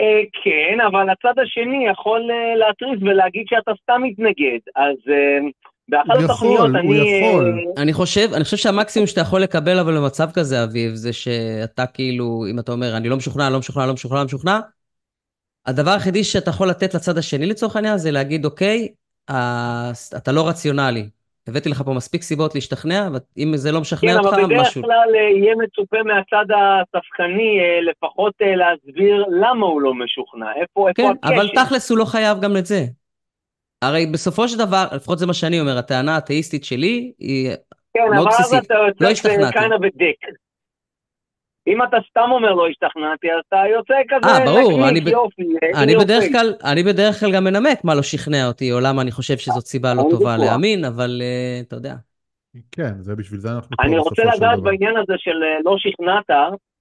אה, כן, אבל הצד השני יכול אה, להתריס ולהגיד שאתה סתם מתנגד. אז אה, באחת הוא התוכניות יכול, הוא אני... יכול. אני חושב, אני חושב שהמקסימום שאתה יכול לקבל אבל במצב כזה, אביב, זה שאתה כאילו, אם אתה אומר, אני לא משוכנע, לא משוכנע, לא משוכנע, לא משוכנע, הדבר היחידי שאתה יכול לתת לצד השני לצורך העניין זה להגיד, אוקיי, אה, אתה לא רציונלי. הבאתי לך פה מספיק סיבות להשתכנע, ואם זה לא משכנע כן, אותך, אבל בדרך משהו... כלל אה, יהיה מצופה מהצד הספקני אה, לפחות אה, להסביר למה הוא לא משוכנע, איפה איפה כן. אבל תכלס הוא לא חייב גם את זה. הרי בסופו של דבר, לפחות זה מה שאני אומר, הטענה האתאיסטית שלי היא כן, מאוד אבל אז בסיסית. אתה לא יוצא a dick. אם אתה סתם אומר לא השתכנעתי, אז אתה יוצא כזה אה, ברור, נקניק, אני ב- יופי. אה, אני your בדרך. כלל, אני בדרך כלל גם מנמק מה לא שכנע אותי, או למה אני חושב שזאת סיבה לא טובה. להאמין, אבל אה, אתה יודע. כן, זה בשביל זה אנחנו אני רוצה דבר. בעניין הזה של אה, לא שכנעת,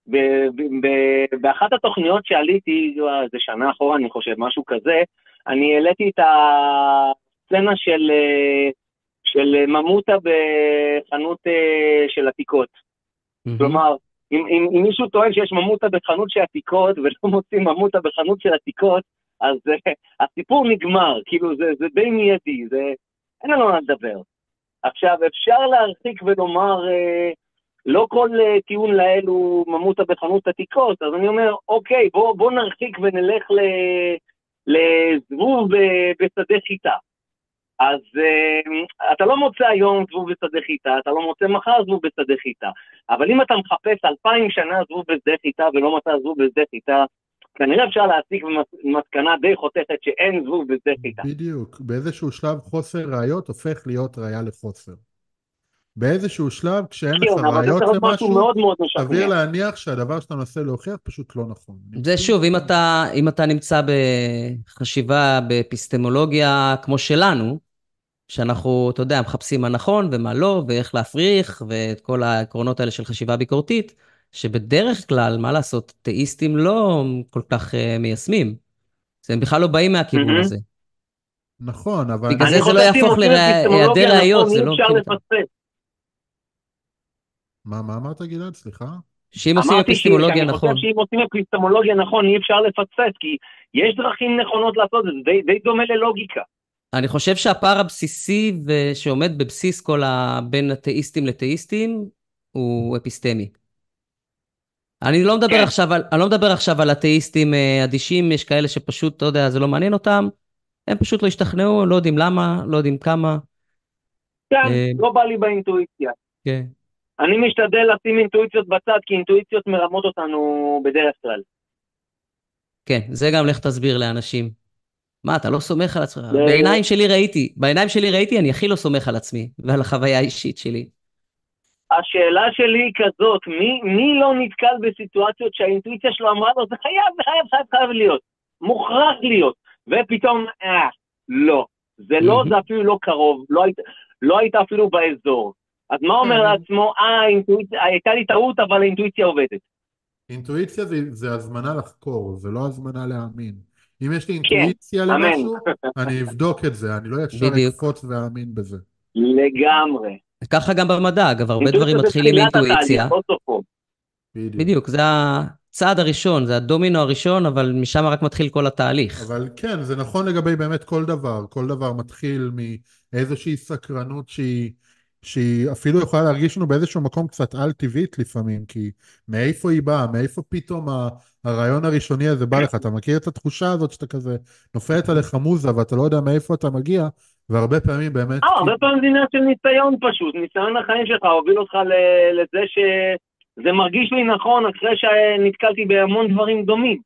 ב- ב- ב- באחת התוכניות שעליתי, זה שנה אחורה אני חושב, משהו כזה, אני העליתי את הסצנה של, של ממוטה בחנות של עתיקות. מהמם. כלומר, אם, אם, אם מישהו טוען שיש ממוטה בחנות של עתיקות ולא מוצאים ממוטה בחנות של עתיקות, אז אה, הסיפור נגמר, כאילו זה, זה די מיידי, זה, אין לנו מה לדבר. עכשיו, אפשר להרחיק ולומר, אה, לא כל אה, טיעון לאל הוא ממוטה בחנות עתיקות, אז אני אומר, אוקיי, בוא, בוא נרחיק ונלך ל, לזבוב בשדה חיטה. אז אה, אתה לא מוצא היום זבוב בשדה חיטה, אתה לא מוצא מחר זבוב בשדה חיטה. אבל אם אתה מחפש אלפיים שנה זבוב בשדה חיטה ולא מצא זבוב בשדה חיטה, כנראה אפשר להסיק מסקנה די חותכת שאין זבוב בשדה חיטה. בדיוק. באיזשהו שלב חוסר ראיות הופך להיות ראיה לחוסר. באיזשהו שלב, כשאין לך כן, ראיות למשהו, מאוד מאוד סביר. להניח שהדבר שאתה מנסה להוכיח פשוט לא נכון. זה שוב, אם אתה, אם אתה נמצא בחשיבה באפיסטמולוגיה כמו שלנו, שאנחנו, אתה יודע, מחפשים מה נכון ומה לא, ואיך להפריך, ואת כל העקרונות האלה של חשיבה ביקורתית, שבדרך כלל, מה לעשות, תאיסטים לא כל כך uh, מיישמים. אז הם בכלל לא באים מהכיוון מהמם. הזה. נכון, אבל... בגלל זה זה לא יהפוך להיעדר ראיות, נכון, זה לא. מה, מה אמרת גלעד? סליחה? שאם עושים אמרתי אפיסטמולוגיה שאני נכון. חושב שאם עושים אפיסטמולוגיה נכון, אי אפשר לפספס, כי יש דרכים נכונות לעשות את זה, זה די, די דומה ללוגיקה. אני חושב שהפער הבסיסי שעומד בבסיס כל ה... בין אתאיסטים לתאיסטים הוא אפיסטמי. אני לא מדבר כן. עכשיו על, אני לא מדבר עכשיו על אתאיסטים אה, אדישים, יש כאלה שפשוט, אתה יודע, זה לא מעניין אותם, הם פשוט לא השתכנעו, לא יודעים למה, לא יודעים כמה. כן, אה, לא בא לי באינטואיציה. כן. אני משתדל לשים אינטואיציות בצד, כי אינטואיציות מרמות אותנו בדרך כלל. כן, זה גם לך תסביר לאנשים. מה, אתה לא סומך על עצמך? זה- בעיניים שלי ראיתי, בעיניים שלי ראיתי, אני הכי לא סומך על עצמי ועל החוויה האישית שלי. השאלה שלי היא כזאת, מי, מי לא נתקל בסיטואציות שהאינטואיציה שלו אמרה לו, זה חייב, זה חייב, חייב, חייב להיות, מוכרח להיות, ופתאום, אה, לא, זה לא. זה אפילו לא קרוב, לא היית, לא היית אפילו באזור. אז מה אומר. לעצמו, אה, האינטואיציה, הייתה לי טעות, אבל האינטואיציה עובדת. אינטואיציה זה, זה הזמנה לחקור, זה לא הזמנה להאמין. אם יש לי כן, אינטואיציה אמן. למשהו, אני אבדוק את זה, אני לא ישר. אקפוץ ואאמין בזה. לגמרי. ככה גם במדע, אגב, הרבה דברים מתחילים מאינטואיציה. בדיוק, זה הצעד הראשון, זה הדומינו הראשון, אבל משם רק מתחיל כל התהליך. אבל כן, זה נכון לגבי באמת כל דבר. כל דבר מתחיל מאיזושהי סקרנות שהיא, שהיא אפילו יכולה להרגיש לנו באיזשהו מקום קצת על-טבעית לפעמים, כי מאיפה היא באה, מאיפה פתאום הרעיון הראשוני הזה בא לך. אתה מכיר את התחושה הזאת שאתה כזה נופלת עליך מוזה ואתה לא יודע מאיפה אתה מגיע, והרבה פעמים באמת... אה, הרבה פעמים זה עניין של ניסיון פשוט, ניסיון החיים שלך הוביל אותך ל- לזה ש... זה מרגיש לי נכון אחרי שנתקלתי בהמון דברים דומים.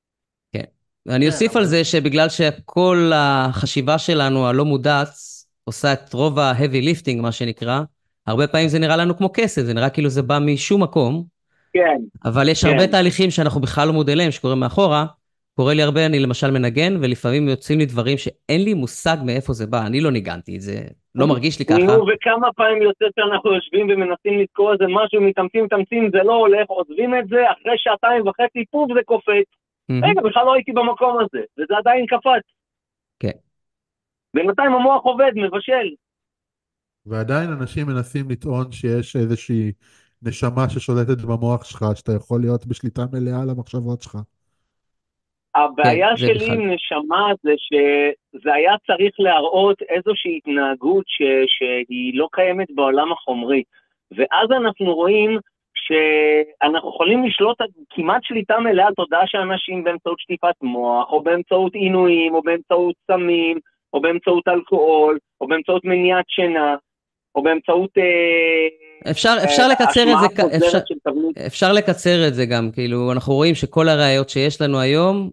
כן. ואני אוסיף על זה שבגלל שכל החשיבה שלנו, הלא מודעת, עושה את רוב ה-heavy lifting, מה שנקרא, הרבה פעמים זה נראה לנו כמו כסף, זה נראה כאילו זה בא משום מקום. כן. אבל יש כן. הרבה תהליכים שאנחנו בכלל לא מודעים להם, שקורים מאחורה. קורה לי הרבה, אני למשל מנגן, ולפעמים יוצאים לי דברים שאין לי מושג מאיפה זה בא, אני לא ניגנתי את זה, לא מרגיש לי ככה. נו, וכמה פעמים יוצא שאנחנו יושבים ומנסים לזכור איזה משהו, מתאמצים, מתאמצים, זה לא הולך, עוזבים את זה, אחרי שעתיים וחצי, פוף, זה קופץ. רגע, בכלל לא הייתי במקום הזה, וזה עדיין קפץ. כן. בינתיים המוח עובד, מבשל. ועדיין אנשים מנסים לטעון שיש איזושהי נשמה ששולטת במוח שלך, שאתה יכול להיות בשליטה מלאה על המחשבות שלך. הבעיה כן, שלי. עם נשמה זה שזה היה צריך להראות איזושהי התנהגות ש, שהיא לא קיימת בעולם החומרי. ואז אנחנו רואים שאנחנו יכולים לשלוט כמעט שליטה מלאה על תודעה של אנשים באמצעות שטיפת מוח, או באמצעות עינויים, או באמצעות סמים, או באמצעות אלכוהול, או באמצעות מניעת שינה, או באמצעות... אה, אפשר, אפשר אה, לקצר את זה, אפשר. אפשר לקצר את זה גם, כאילו, אנחנו רואים שכל הראיות שיש לנו היום,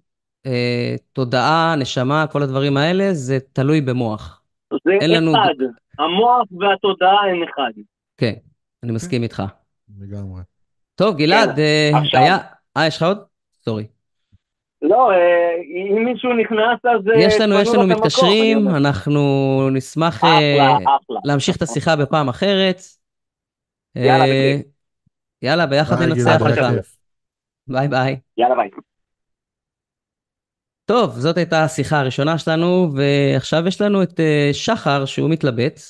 אה, תודעה, נשמה, כל הדברים האלה, זה תלוי במוח. זה אין לנו- אחד, המוח והתודעה הם אחד. כן, אני מסכים איתך. לגמרי. טוב, גלעד, אה, עכשיו- היה... אה, יש לך עוד? סורי. לא, אה, אם מישהו נכנס אז... אה, יש לנו, יש לנו מתקשרים. אנחנו נשמח אה, אחלה, אחלה. להמשיך את השיחה בפעם אחרת. יאללה, ביחד ננצח לך. ביי ביי. יאללה ביי. טוב, זאת הייתה השיחה הראשונה שלנו, ועכשיו יש לנו את שחר שהוא מתלבט,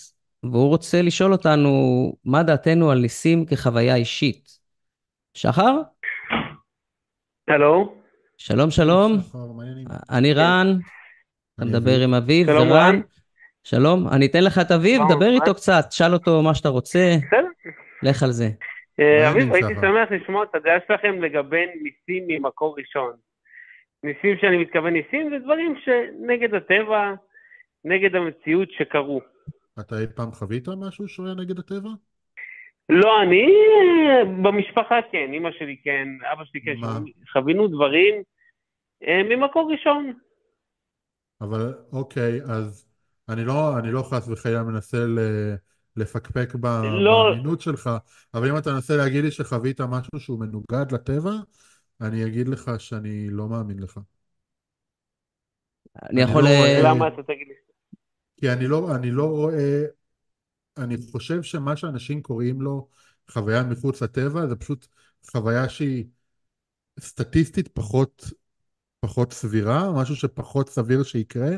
והוא רוצה לשאול אותנו מה דעתנו על ניסים כחוויה אישית. שחר? הלו, שלום שלום? אני רן, אתה מדבר אביב. עם אביב, שלום, זה רן. שלום, אני אתן לך את אביב, דבר. איתו קצת, שאל אותו מה שאתה רוצה, בסדר. לך על זה. אה, אביב, הייתי? שמח לשמוע את הדעה שלכם לגבי ניסים ממקור ראשון. ניסים שאני מתכוון ניסים זה דברים שנגד הטבע, נגד המציאות שקרו. אתה אי פעם חווית משהו שהוא היה נגד הטבע? לא אני, במשפחה כן, אמא שלי כן, אבא שלי כן, מה? חווינו דברים אה, ממקור ראשון. אבל אוקיי, אז אני לא, אני לא חס וחלילה מנסה ל- לפקפק לא. באמינות שלך, אבל אם אתה מנסה להגיד לי שחווית משהו שהוא מנוגד לטבע, אני אגיד לך שאני לא מאמין לך. אני אני יכול... לא אה, רואה- למה אתה תגיד לי? כי אני לא, אני לא רואה, אני חושב שמה שאנשים קוראים לו חוויה מחוץ לטבע, זה פשוט חוויה שהיא סטטיסטית פחות, פחות סבירה, משהו שפחות סביר שיקרה,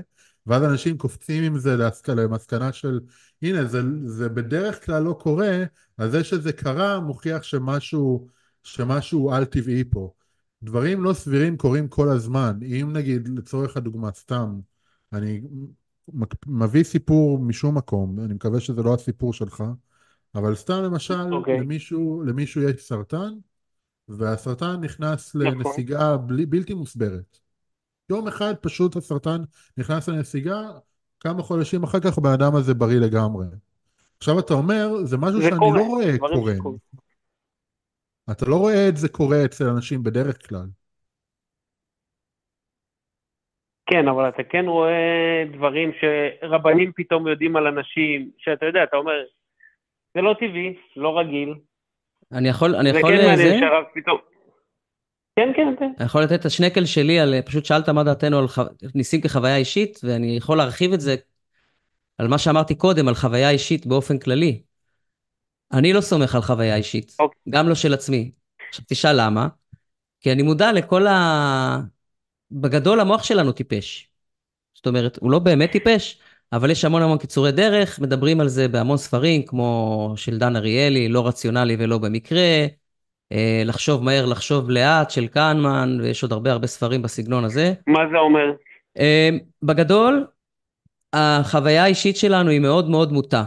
ואז אנשים קופצים עם זה למסקנה של, הנה, זה, זה בדרך כלל לא קורה, אז זה שזה קרה מוכיח שמשהו, שמשהו על-טבעי פה. דברים לא סבירים קורים כל הזמן. אם נגיד, לצורך הדוגמה, סתם, אני מביא סיפור משום מקום, אני מקווה שזה לא הסיפור שלך, אבל סתם למשל, אוקיי. למישהו, למישהו יש סרטן, והסרטן נכנס נכון. לנסיגה בלי, בלתי מוסברת. יום אחד פשוט הסרטן נכנס לנסיגה, כמה חודשים אחר כך הבן אדם הזה בריא לגמרי. עכשיו אתה אומר, זה משהו זה שאני קורה, לא רואה קורה. אתה לא רואה את זה קורה אצל אנשים בדרך כלל. כן, אבל אתה כן רואה דברים שרבנים פתאום יודעים על אנשים, שאתה יודע, אתה אומר, זה לא טבעי, לא רגיל, אני יכול, אני זה יכול, כן אה, זה? מעניין שהרב פתאום... כן, כן, כן. אני יכול לתת את השנקל שלי על, פשוט שאלת מה דעתנו על ח... ניסים כחוויה אישית, ואני יכול להרחיב את זה על מה שאמרתי קודם, על חוויה אישית באופן כללי. אני לא סומך על חוויה אישית, אוקיי. גם לא של עצמי. עכשיו תשאל למה, כי אני מודע לכל ה... בגדול המוח שלנו טיפש. זאת אומרת, הוא לא באמת טיפש, אבל יש המון המון קיצורי דרך, מדברים על זה בהמון ספרים, כמו של דן אריאלי, לא רציונלי ולא במקרה, אה, לחשוב מהר, לחשוב לאט, של קהנמן, ויש עוד הרבה הרבה ספרים בסגנון הזה. מה זה אומר? אה, בגדול, החוויה האישית שלנו היא מאוד מאוד מוטה.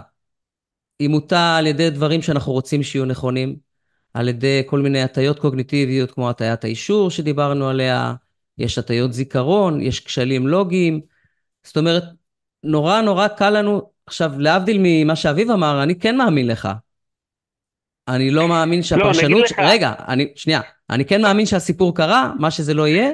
היא מוטה על ידי דברים שאנחנו רוצים שיהיו נכונים, על ידי כל מיני הטיות קוגניטיביות, כמו הטיית האישור שדיברנו עליה, יש הטיות זיכרון, יש כשלים לוגיים. זאת אומרת, נורא נורא קל לנו, עכשיו, להבדיל ממה שאביב אמר, אני כן מאמין לך. אני לא מאמין לא, שהפרשנות... נגיד ש- לך- רגע, אני, שנייה. אני כן מאמין שהסיפור קרה, מה שזה לא יהיה.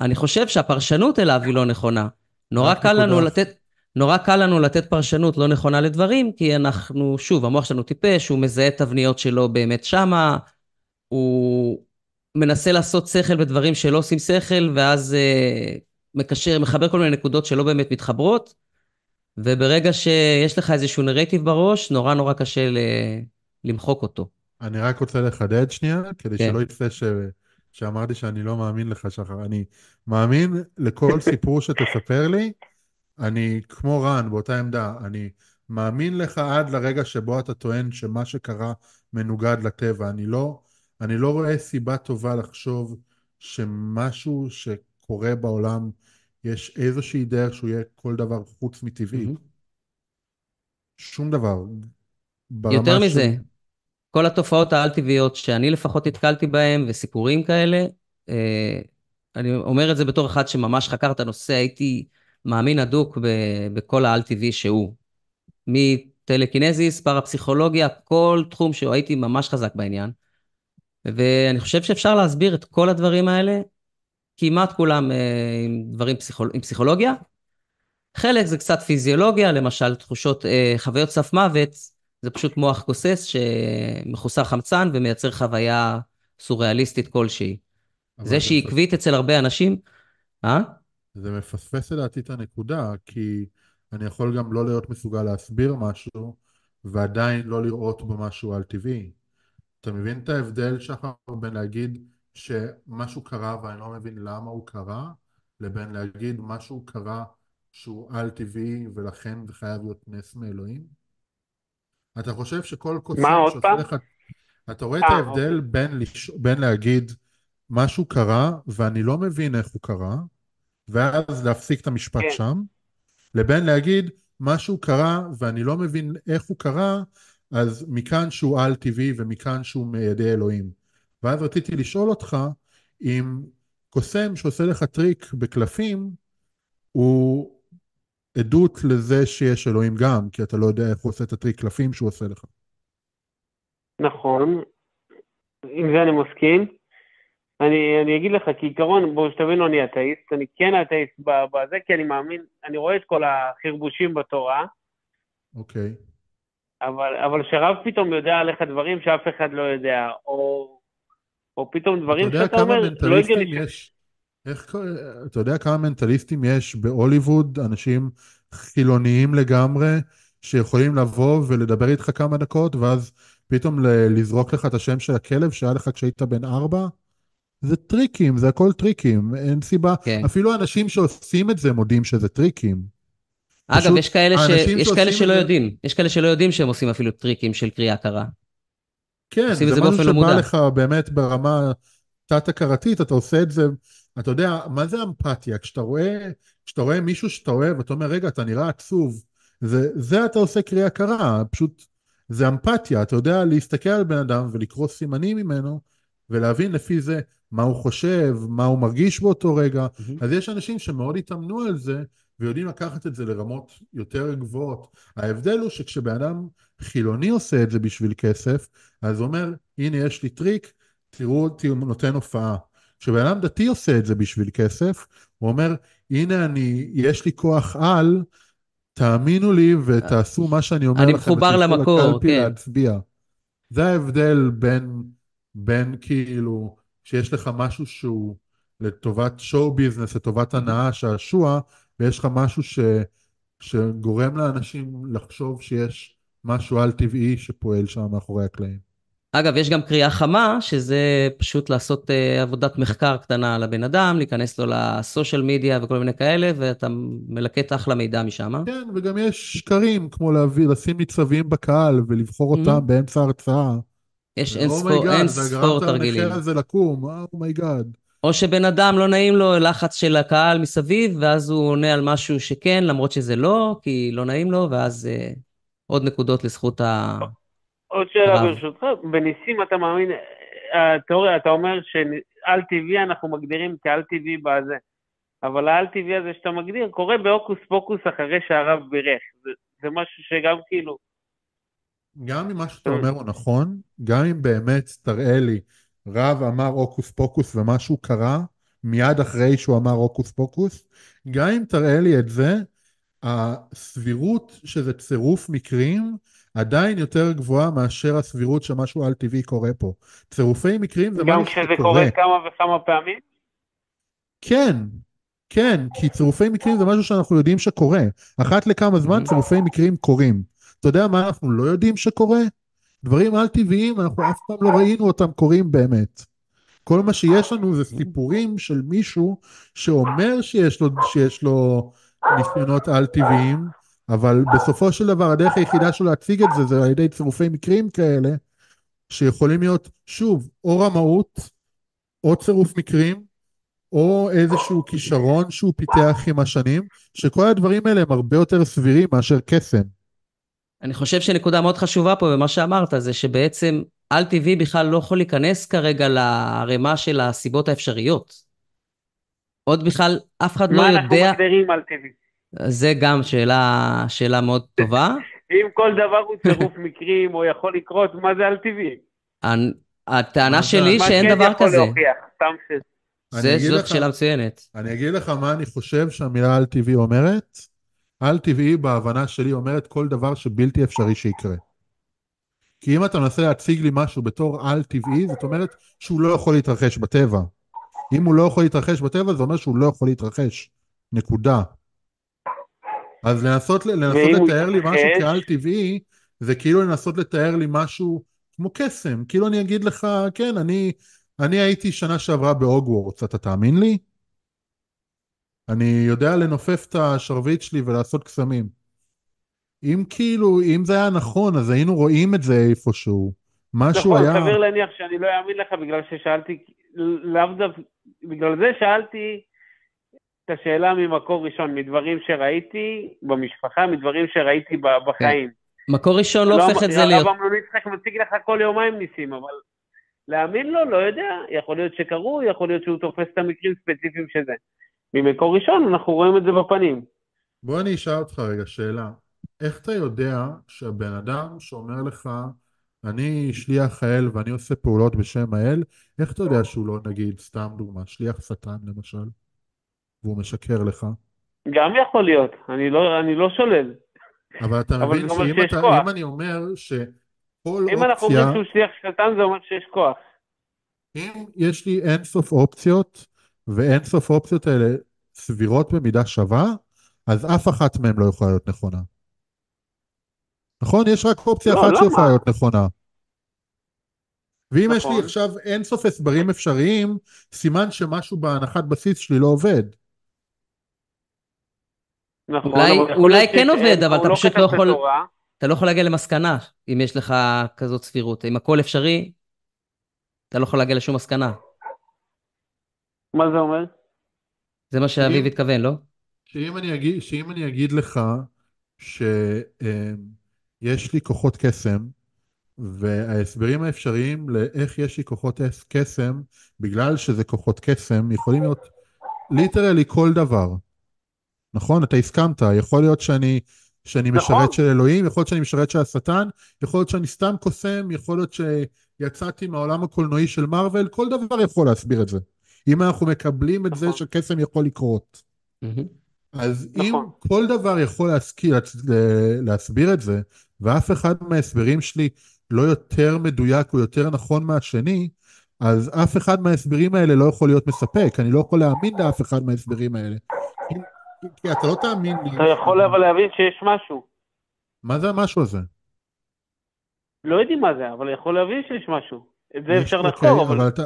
אני חושב שהפרשנות אליו היא לא נכונה. נורא קל לנו. לתת... נורא קל לנו לתת פרשנות לא נכונה לדברים, כי אנחנו, שוב, המוח שלנו טיפש, הוא מזהה תבניות שלא באמת שמה, הוא מנסה לעשות שכל בדברים שלא עושים שכל, ואז אה, מקשר, מחבר כל מיני נקודות שלא באמת מתחברות, וברגע שיש לך איזשהו נרטיב בראש, נורא נורא קשה ל... למחוק אותו. אני רק רוצה לחדד שנייה, כדי כן. שלא יצא ש... שאמרתי שאני לא מאמין לך, שחר. אני מאמין לכל סיפור שתספר לי, אני כמו רן באותה עמדה, אני מאמין לך עד לרגע שבו אתה טוען שמה שקרה מנוגד לטבע. אני לא, אני לא רואה סיבה טובה לחשוב שמשהו שקורה בעולם, יש איזושהי דרך שהוא יהיה כל דבר חוץ מטבעי. מהמם. שום דבר. יותר מזה, כל התופעות העל-טבעיות שאני לפחות נתקלתי בהן, וסיפורים כאלה, אה, אני אומר את זה בתור אחד שממש חקר את הנושא, הייתי מאמין הדוק ב- בכל העל-טבעי שהוא. מטלקינזיס, פרפסיכולוגיה, כל תחום שהוא, הייתי ממש חזק בעניין. ואני חושב שאפשר להסביר את כל הדברים האלה, כמעט כולם אה, עם דברים פסיכול... עם פסיכולוגיה. חלק זה קצת פיזיולוגיה, למשל תחושות, אה, חוויות סף מוות, זה פשוט מוח גוסס שמחוסר חמצן ומייצר חוויה סוריאליסטית כלשהי. זה שהיא מפס- עקבית אצל הרבה אנשים, אה? זה מפספס לדעתי את הנקודה, כי אני יכול גם לא להיות מסוגל להסביר משהו, ועדיין לא לראות בו משהו על טבעי. אתה מבין את ההבדל, שחר, בין להגיד שמשהו קרה ואני לא מבין למה הוא קרה, לבין להגיד משהו קרה שהוא על טבעי ולכן זה חייב להיות נס מאלוהים? אתה חושב שכל קוסם מה, עוד פעם? לך... אתה רואה את אה, ההבדל בין, לש... בין להגיד משהו קרה ואני לא מבין איך הוא קרה, ואז להפסיק את המשפט כן. שם, לבין להגיד משהו קרה ואני לא מבין איך הוא קרה, אז מכאן שהוא על-טבעי ומכאן שהוא מידי אלוהים. ואז רציתי לשאול אותך אם קוסם שעושה לך טריק בקלפים, הוא עדות לזה שיש אלוהים גם, כי אתה לא יודע איך הוא עושה את הטריק קלפים שהוא עושה לך. נכון, עם זה אני מסכים. אני, אני אגיד לך, כעיקרון, בואו שתבינו, אני אתאיסט, אני כן אתאיסט בזה, כי אני מאמין, אני רואה את כל החרבושים בתורה, אוקיי. אבל, אבל שרב פתאום יודע עליך דברים שאף אחד לא יודע, או, או פתאום דברים שאתה אומר, לא הגיוני. יש, איך, אתה יודע כמה מנטליסטים יש בהוליווד, אנשים חילוניים לגמרי, שיכולים לבוא ולדבר איתך כמה דקות, ואז פתאום ל- לזרוק לך את השם של הכלב שהיה לך כשהיית בן ארבע? זה טריקים, זה הכל טריקים, אין סיבה. כן. אפילו אנשים שעושים את זה מודים שזה טריקים. אגב, יש כאלה, ש... יש כאלה שלא זה- יודעים, יש כאלה שלא יודעים שהם עושים אפילו טריקים של קריאה קרה. כן, זה זה משהו שבא מודע. לך באמת ברמה תת-הכרתית, אתה עושה את זה, אתה יודע, מה זה אמפתיה? כשאתה רואה, כשאתה רואה מישהו שאתה אוהב, אתה אומר, רגע, אתה נראה עצוב, זה, זה אתה עושה קריאה קרה, פשוט, זה אמפתיה, אתה יודע להסתכל על בן אדם ולקרוא סימנים ממנו, ולהבין לפי זה מה הוא חושב, מה הוא מרגיש באותו רגע, מהמם. אז יש אנשים שמאוד התאמנו על זה, ויודעים לקחת את זה לרמות יותר גבוהות. ההבדל הוא שכשבן אדם חילוני עושה את זה בשביל כסף, אז הוא אומר, הנה יש לי טריק, תראו אותי הוא נותן הופעה. כשבן אדם דתי עושה את זה בשביל כסף, הוא אומר, הנה אני, יש לי כוח על, תאמינו לי ותעשו מה שאני אומר אני לכם. מחובר ותלכו למקור, כן. להצביע. זה ההבדל בין, בין כאילו, שיש לך משהו שהוא לטובת שואו ביזנס, לטובת הנאה, שעשוע, ויש לך משהו ש, שגורם לאנשים לחשוב שיש משהו על-טבעי שפועל שם מאחורי הקלעים. אגב, יש גם קריאה חמה, שזה פשוט לעשות אה, עבודת מחקר קטנה על הבן אדם, להיכנס לו ל social media וכל מיני כאלה, ואתה מלקט אחלה מידע משם. כן, וגם יש שקרים, כמו להביא, לשים ניצבים בקהל ולבחור. אותם באמצע ההרצאה. יש אין ספור, oh my god, אין זה גרמת תרגילים. לנכה הזה לקום, oh my god. או שבן אדם לא נעים לו לחץ של הקהל מסביב, ואז הוא עונה על משהו שכן, למרות שזה לא, כי לא נעים לו, ואז אה, עוד נקודות לזכות ה... עוד שאלה הרב. ברשותך, בניסים אתה מאמין, התיאוריה, אתה אומר שעל טבעי אנחנו מגדירים כעל טבעי בזה, אבל העל טבעי הזה שאתה מגדיר קורה בהוקוס פוקוס אחרי שהרב בירך, זה, זה משהו שגם כאילו, גם אם מה שאתה אומר הוא נכון, גם אם באמת תראה לי רב אמר הוקוס פוקוס ומשהו קרה מיד אחרי שהוא אמר הוקוס פוקוס, גם אם תראה לי את זה, הסבירות שזה צירוף מקרים עדיין יותר גבוהה מאשר הסבירות שמשהו על טבעי קורה פה. צירופי מקרים זה משהו שקורה. גם כשזה קורה כמה וכמה פעמים? כן, כן, כי צירופי מקרים זה משהו שאנחנו יודעים שקורה. אחת לכמה זמן צירופי מקרים קורים. אתה יודע מה אנחנו לא יודעים שקורה? דברים על טבעיים, אנחנו אף פעם לא ראינו אותם קורים באמת. כל מה שיש לנו זה סיפורים של מישהו שאומר שיש לו, שיש לו ניסיונות על טבעיים, אבל בסופו של דבר הדרך היחידה שלו להציג את זה זה על ידי צירופי מקרים כאלה, שיכולים להיות, שוב, או רמאות, או צירוף מקרים, או איזשהו כישרון שהוא פיתח עם השנים, שכל הדברים האלה הם הרבה יותר סבירים מאשר קסם. אני חושב שנקודה מאוד חשובה פה במה שאמרת, זה שבעצם על טבעי בכלל לא יכול להיכנס כרגע לערימה של הסיבות האפשריות. עוד בכלל, אף אחד לא יודע... מה אנחנו מגדירים על טבעי? זה גם שאלה, שאלה מאוד טובה. אם כל דבר הוא צירוף מקרים או יכול לקרות, מה זה על טבעי? הטענה שלי שאין דבר כזה. מה כן יכול להוכיח? סתם ש... זה, זאת שאלה מצוינת. אני אגיד לך מה אני חושב שהמילה על טבעי אומרת. על טבעי בהבנה שלי אומרת כל דבר שבלתי אפשרי שיקרה. כי אם אתה מנסה להציג לי משהו בתור על טבעי, זאת אומרת שהוא לא יכול להתרחש בטבע. אם הוא לא יכול להתרחש בטבע, זה אומר שהוא לא יכול להתרחש. נקודה. אז לנסות, לנסות לתאר לי משהו כעל טבעי, זה כאילו לנסות לתאר לי משהו כמו קסם. כאילו אני אגיד לך, כן, אני, אני הייתי שנה שעברה בהוגוורטס, אתה תאמין לי? אני יודע לנופף את השרביט שלי ולעשות קסמים. אם כאילו, אם זה היה נכון, אז היינו רואים את זה איפשהו. משהו נכון, היה... נכון, סביר להניח שאני לא אאמין לך בגלל ששאלתי, לאו דווקא, בגלל זה שאלתי את השאלה ממקור ראשון, מדברים שראיתי במשפחה, מדברים שראיתי בחיים. כן. מקור ראשון לא, לא הופך את זה להיות... הרב אמנון יצחק מציג לך כל יומיים ניסים, אבל להאמין לו, לא יודע, יכול להיות שקרו, יכול להיות שהוא תופס את המקרים ספציפיים שזה. ממקור ראשון אנחנו רואים את זה בפנים. בוא אני אשאל אותך רגע שאלה. איך אתה יודע שהבן אדם שאומר לך, אני שליח האל ואני עושה פעולות בשם האל, איך אתה יודע שהוא לא, נגיד, סתם דוגמה, שליח שטן למשל, והוא משקר לך? גם יכול להיות, אני לא, אני לא שולל. אבל אתה מבין שאם אתה, כוח. אם אני אומר שכל אם אופציה... אם אנחנו אומרים שהוא שליח שטן זה אומר שיש כוח. אם יש לי אינסוף אופציות, ואינסוף אופציות האלה סבירות במידה שווה, אז אף אחת מהן לא יכולה להיות נכונה. נכון? יש רק אופציה לא, אחת לא שיכולה להיות נכונה. ואם נכון. יש לי נכון. עכשיו אינסוף הסברים אפשריים, סימן שמשהו בהנחת בסיס שלי לא עובד. נכון, אולי, אולי כן עובד, אבל אתה לא פשוט לא יכול... בתורה. אתה לא יכול להגיע למסקנה אם יש לך כזאת סבירות. אם הכל אפשרי, אתה לא יכול להגיע לשום מסקנה. מה זה אומר? זה מה שאביב התכוון, לא? שאם אני אגיד, שאם אני אגיד לך שיש לי כוחות קסם, וההסברים האפשריים לאיך יש לי כוחות קסם, בגלל שזה כוחות קסם, יכולים להיות ליטרלי כל דבר. נכון? אתה הסכמת, יכול להיות שאני, שאני נכון. משרת של אלוהים, יכול להיות שאני משרת של השטן, יכול להיות שאני סתם קוסם, יכול להיות שיצאתי מהעולם הקולנועי של מארוול, כל דבר יכול להסביר את זה. אם אנחנו מקבלים את זה נכון. שקסם יכול לקרות. אז אם נכון. כל דבר יכול להסביר, להסביר את זה, ואף אחד מההסברים שלי לא יותר מדויק או יותר נכון מהשני, אז אף אחד מההסברים האלה לא יכול להיות מספק, אני לא יכול להאמין לאף אחד מההסברים האלה. כי, אתה לא תאמין לי. אתה יכול אבל להבין שיש משהו. מה זה המשהו הזה? לא יודעים מה זה, אבל יכול להבין שיש משהו. את זה אפשר לחקור, אוקיי, אבל... אבל אתה,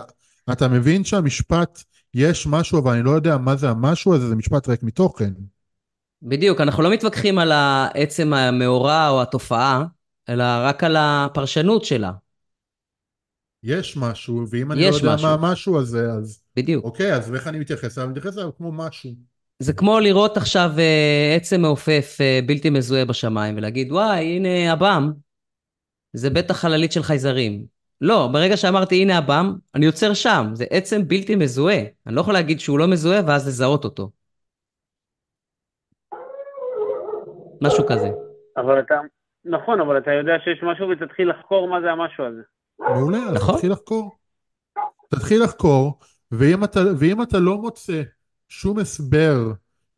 אתה מבין שהמשפט, יש משהו, אבל אני לא יודע מה זה המשהו הזה, זה משפט ריק מתוכן. בדיוק, אנחנו לא מתווכחים על עצם המאורע או התופעה, אלא רק על הפרשנות שלה. יש משהו, ואם אני לא יודע משהו. מה המשהו הזה, אז... בדיוק. אוקיי, אז איך אני מתייחס אליו? אני מתייחס אליו כמו משהו. זה כמו לראות עכשיו uh, עצם מעופף uh, בלתי מזוהה בשמיים, ולהגיד, וואי, הנה הבם, זה בטח חללית של חייזרים. לא, ברגע שאמרתי הנה הבם, אני יוצר שם, זה עצם בלתי מזוהה. אני לא יכול להגיד שהוא לא מזוהה ואז לזהות אותו. משהו כזה. אבל אתה, נכון, אבל אתה יודע שיש משהו ותתחיל לחקור מה זה המשהו הזה. מעולה, אז נכון. תתחיל לחקור. תתחיל לחקור, ואם אתה, ואם אתה לא מוצא שום הסבר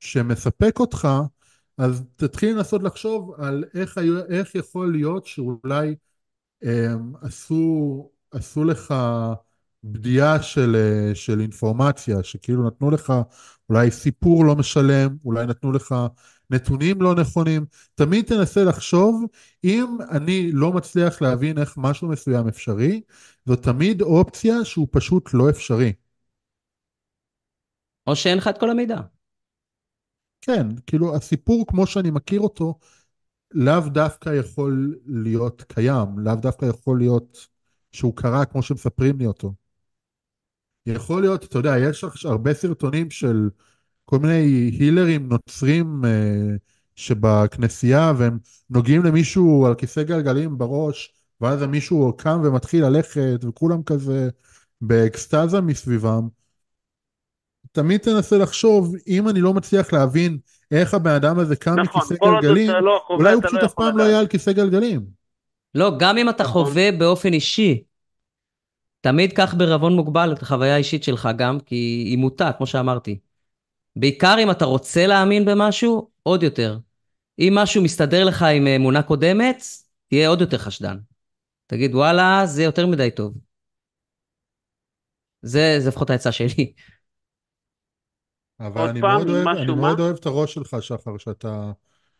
שמספק אותך, אז תתחיל לנסות לחשוב על איך, איך יכול להיות שאולי עשו, עשו לך בדיעה של, אה, של אינפורמציה, שכאילו נתנו לך אולי סיפור לא משלם, אולי נתנו לך נתונים לא נכונים. תמיד תנסה לחשוב, אם אני לא מצליח להבין איך משהו מסוים אפשרי, זו תמיד אופציה שהוא פשוט לא אפשרי. או שאין לך את כל המידע. כן, כאילו הסיפור כמו שאני מכיר אותו, לאו דווקא יכול להיות קיים, לאו דווקא יכול להיות שהוא קרה כמו שמספרים לי אותו. יכול להיות, אתה יודע, יש הרבה סרטונים של כל מיני הילרים נוצרים אה, שבכנסייה והם נוגעים למישהו על כיסא גלגלים בראש, ואז מישהו קם ומתחיל ללכת וכולם כזה באקסטזה מסביבם. תמיד תנסה לחשוב, אם אני לא מצליח להבין איך הבן אדם הזה קם נכון, מכיסא גלגלים, לא חווה, אולי הוא פשוט לא אף פעם לא. היה על כיסא גלגלים. לא, גם אם אתה נכון. חווה באופן אישי, תמיד קח בערבון מוגבל את החוויה האישית שלך גם, כי היא מוטה, כמו שאמרתי. בעיקר אם אתה רוצה להאמין במשהו, עוד יותר. אם משהו מסתדר לך עם אמונה קודמת, תהיה עוד יותר חשדן. תגיד, וואלה, זה יותר מדי טוב. זה, זה לפחות העצה שלי. אבל אני פעם, מאוד אוהב, משהו, אני מה? מאוד אוהב את הראש שלך, שחר, שאתה,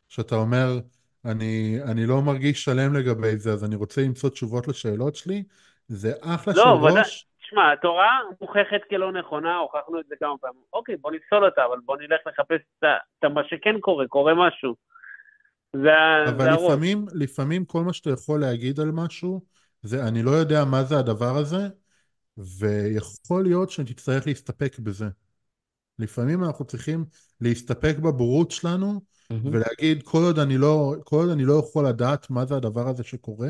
שאתה אומר, אני, אני לא מרגיש שלם לגבי זה, אז אני רוצה למצוא תשובות לשאלות שלי. זה אחלה לא, של ודאי. ראש. תשמע, התורה מוכחת כלא נכונה, הוכחנו את זה כמה פעמים. אוקיי, בוא נפסול אותה, אבל בוא נלך לחפש את מה שכן קורה, קורה משהו. זה אבל זה הראש. לפעמים, לפעמים כל מה שאתה יכול להגיד על משהו, זה אני לא יודע מה זה הדבר הזה, ויכול להיות שתצטרך להסתפק בזה. לפעמים אנחנו צריכים להסתפק בבורות שלנו, ולהגיד כל עוד אני לא, כל עוד אני לא יכול לדעת מה זה הדבר הזה שקורה,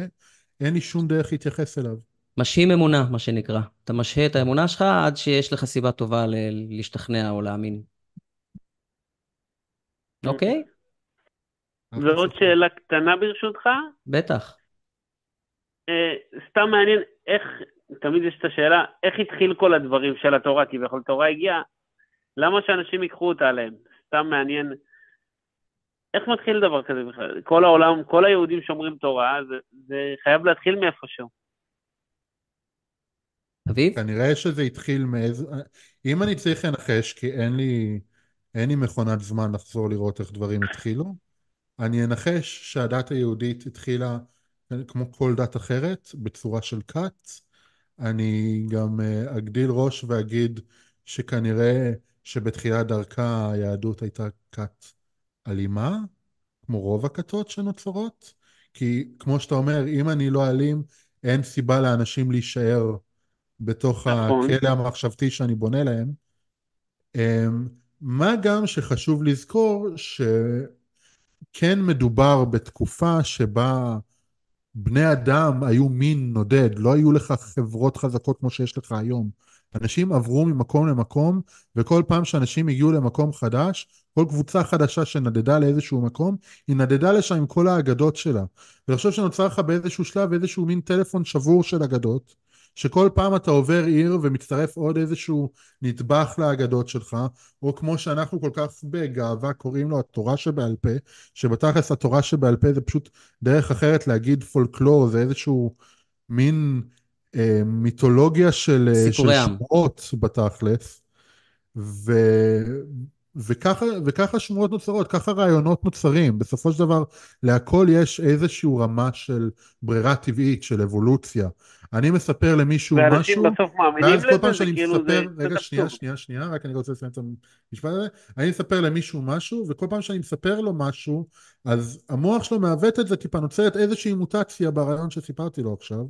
אין לי שום דרך להתייחס אליו. משהים אמונה, מה שנקרא. אתה משהה את האמונה שלך עד שיש לך סיבה טובה ל- להשתכנע או להאמין. אוקיי? ועוד שאלה קטנה ברשותך, בטח. אה, סתם מעניין איך, תמיד יש את השאלה, איך התחיל כל הדברים של התורה, כביכול תורה הגיעה, למה שאנשים ייקחו אותה עליהם? סתם מעניין, איך מתחיל דבר כזה בכלל? כל העולם, כל היהודים שומרים תורה, זה, זה חייב להתחיל מאיפשהו. אביב? כנראה שזה התחיל מאיזה... אם אני צריך לנחש, כי אין לי, אין לי מכונת זמן לחזור לראות איך דברים התחילו, אני אנחש שהדת היהודית התחילה, כמו כל דת אחרת, בצורה של כת. אני גם אה, אגדיל ראש ואגיד שכנראה שבתחילת דרכה היהדות הייתה כת אלימה, כמו רוב הכתות שנוצרות, כי כמו שאתה אומר, אם אני לא אלים, אין סיבה לאנשים להישאר בתוך נכון. הכלא המחשבתי שאני בונה להם. אמ, מה גם שחשוב לזכור שכן מדובר בתקופה שבה בני אדם היו מין נודד, לא היו לך חברות חזקות כמו שיש לך היום. אנשים עברו ממקום למקום, וכל פעם שאנשים הגיעו למקום חדש, כל קבוצה חדשה שנדדה לאיזשהו מקום, היא נדדה לשם עם כל האגדות שלה. ואני חושב שנוצר לך באיזשהו שלב איזשהו מין טלפון שבור של אגדות, שכל פעם אתה עובר עיר ומצטרף עוד איזשהו נדבך לאגדות שלך, או כמו שאנחנו כל כך בגאווה קוראים לו התורה שבעל פה, שבתכלס התורה שבעל פה זה פשוט דרך אחרת להגיד פולקלור, זה איזשהו מין מיתולוגיה של, אה, של. שמועות בתכלס, ו... וככה, וככה שמועות נוצרות, ככה רעיונות נוצרים. בסופו של דבר, להכל יש איזושהי רמה של ברירה טבעית, של אבולוציה. אני מספר למישהו ואנשים משהו, בסוף מאמינים ואז כל לזה, פעם זה שאני כאילו, זה מספר, קצת רגע, שנייה, אבסורד. שנייה, שנייה, רק אני רוצה לסיים את המשפט הזה. אני מספר למישהו משהו, וכל פעם שאני מספר לו משהו, אז המוח שלו מעוות את זה, טיפה נוצרת איזושהי מוטציה ברעיון שסיפרתי לו עכשיו,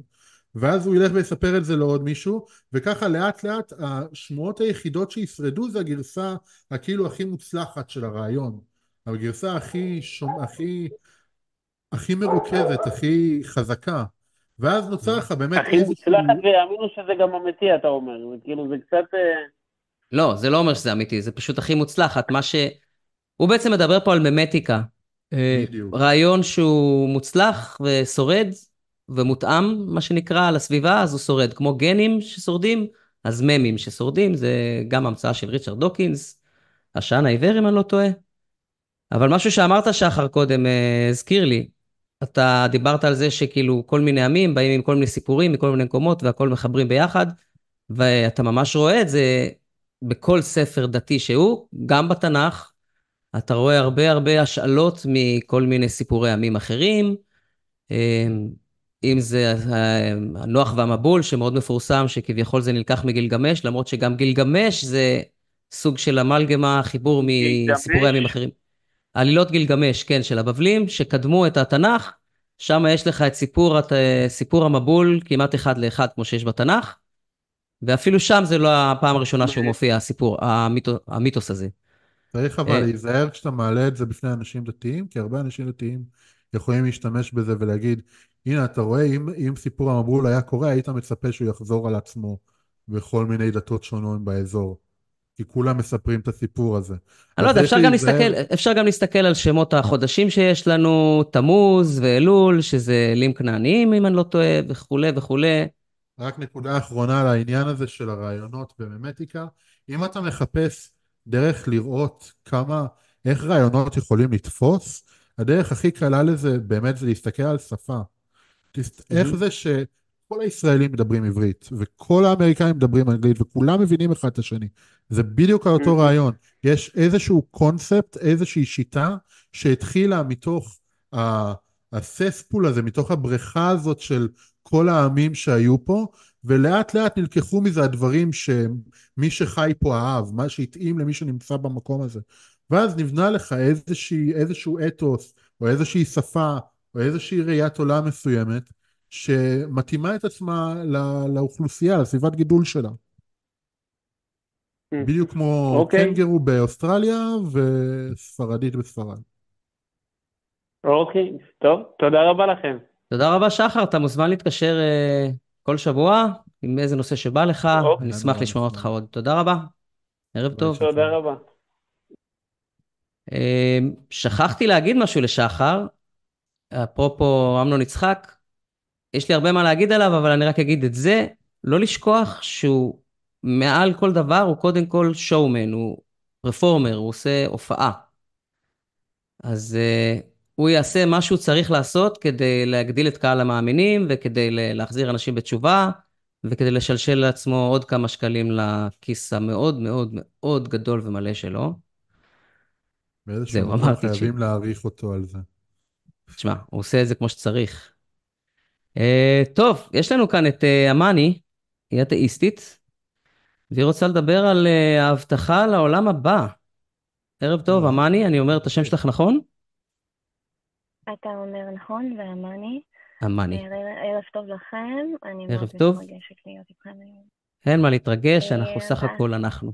ואז הוא ילך ויספר את זה לעוד מישהו, וככה לאט לאט השמועות היחידות שישרדו זה הגרסה הכאילו הכי מוצלחת של הרעיון. הגרסה הכי, שומ... הכי, הכי מרוכזת, הכי חזקה. ואז נוצר לך באמת הכי איזשהו... מוצלחת ויאמינו שזה גם אמיתי, אתה אומר. כאילו, זה קצת... אה, לא, זה לא אומר שזה אמיתי, זה פשוט הכי מוצלחת. מה ש... הוא בעצם מדבר פה על ממטיקה. אה, בדיוק. רעיון שהוא מוצלח ושורד ומותאם, מה שנקרא, לסביבה, אז הוא שורד. כמו גנים ששורדים, אז ממים ששורדים, זה גם המצאה של ריצ'רד דוקינס, השען העיוור, אם אני לא טועה. אבל משהו שאמרת, שחר, קודם, אה, הזכיר לי. אתה דיברת על זה שכאילו כל מיני עמים באים עם כל מיני סיפורים מכל מיני מקומות והכל מחברים ביחד, ואתה ממש רואה את זה בכל ספר דתי שהוא, גם בתנ"ך, אתה רואה הרבה הרבה השאלות מכל מיני סיפורי עמים אחרים, אה, אם זה אה, הנוח והמבול, שמאוד מפורסם, שכביכול זה נלקח מגילגמש, למרות שגם גילגמש זה סוג של אמלגמה, חיבור מסיפורי עמים אחרים. עלילות גילגמש, כן, של הבבלים, שקדמו את התנ"ך, שם יש לך את סיפור, את אה, סיפור המבול כמעט אחד לאחד, כמו שיש בתנ"ך, ואפילו שם זה לא הפעם הראשונה שהוא מופיע, הסיפור, המיתוס, המיתוס הזה. צריך אבל להיזהר כשאתה מעלה את זה בפני אנשים דתיים, כי הרבה אנשים דתיים יכולים להשתמש בזה ולהגיד, הנה, אתה רואה, אם, אם סיפור המבול היה קורה, היית מצפה שהוא יחזור על עצמו בכל מיני דתות שונות באזור. כי כולם מספרים את הסיפור הזה. אני לא יודע, אפשר גם, להסתכל, אפשר גם להסתכל על שמות החודשים שיש לנו, תמוז ואלול, שזה אלים כנעניים, אם אני לא טועה, וכולי וכולי. רק נקודה אחרונה לעניין הזה של הרעיונות בממטיקה. אם אתה מחפש דרך לראות כמה, איך רעיונות יכולים לתפוס, הדרך הכי קלה לזה באמת זה להסתכל על שפה. איך זה שכל הישראלים מדברים עברית, וכל האמריקאים מדברים אנגלית, וכולם מבינים אחד את השני. זה בדיוק אותו רעיון. יש איזשהו קונספט, איזושהי שיטה, שהתחילה מתוך הסספול הזה, מתוך הבריכה הזאת של כל העמים שהיו פה, ולאט לאט נלקחו מזה הדברים שמי שחי פה אהב, מה שהתאים למי שנמצא במקום הזה. ואז נבנה לך איזושהי, איזשהו אתוס, או איזושהי שפה, או איזושהי ראיית עולם מסוימת, שמתאימה את עצמה לא, לאוכלוסייה, לסביבת גידול שלה. Mm. בדיוק כמו okay. אוקיי. קנגרו באוסטרליה וספרדית בספרד. אוקיי, okay. טוב, תודה רבה לכם. תודה רבה שחר, אתה מוזמן להתקשר uh, כל שבוע עם איזה נושא שבא לך, okay. אוקיי. אני אשמח לשמוע אותך עוד. תודה רבה, ערב טוב. תודה רבה. Uh, שכחתי להגיד משהו לשחר, אפרופו אמנון יצחק, יש לי הרבה מה להגיד עליו, אבל אני רק אגיד את זה, לא לשכוח שהוא מעל כל דבר, הוא קודם כל שואומן, הוא פרפורמר, הוא עושה הופעה. אז uh, הוא יעשה מה שהוא צריך לעשות כדי להגדיל את קהל המאמינים, וכדי להחזיר אנשים בתשובה, וכדי לשלשל לעצמו עוד כמה שקלים לכיס המאוד מאוד מאוד גדול ומלא שלו. באיזשהו מקום חייבים. להעריך אותו על זה. תשמע, הוא עושה את זה כמו שצריך. Uh, טוב, יש לנו כאן את uh, אמני, היא אתאיסטית, והיא רוצה לדבר על uh, ההבטחה לעולם הבא. ערב טוב, אמני, אני אומר את השם שלך נכון? אתה אומר נכון, ואמני. אמני. ערב טוב לכם, אני מאוד מתרגשת להיות איתכם היום. אין מה להתרגש, אנחנו סך הכל אנחנו.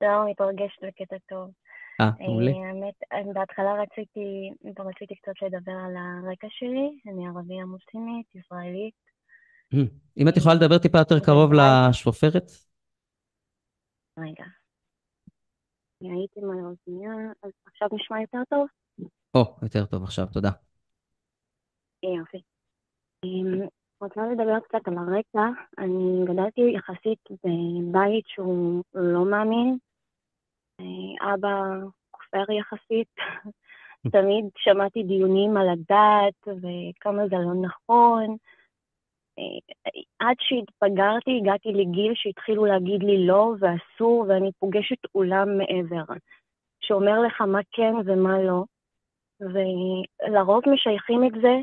לא, מתרגשת בקטע טוב. אה, מעולה. האמת, בהתחלה רציתי, רציתי קצת לדבר על הרקע שלי, אני ערבייה מוסלמית, ישראלית. אם את יכולה לדבר טיפה יותר קרוב לשופרת? רגע. אני הייתי מהאוזנייה, אז עכשיו נשמע יותר טוב? או, יותר טוב עכשיו, תודה. יופי. אמ, רוצה לדבר קצת על הרקע. אני גדלתי יחסית בבית שהוא לא מאמין, אבא כופר יחסית. תמיד שמעתי דיונים על הדת וכמה זה לא נכון. עד שהתבגרתי, הגעתי לגיל שהתחילו להגיד לי לא ואסור, ואני פוגשת אולם מעבר, שאומר לך מה כן ומה לא. ולרוב משייכים את זה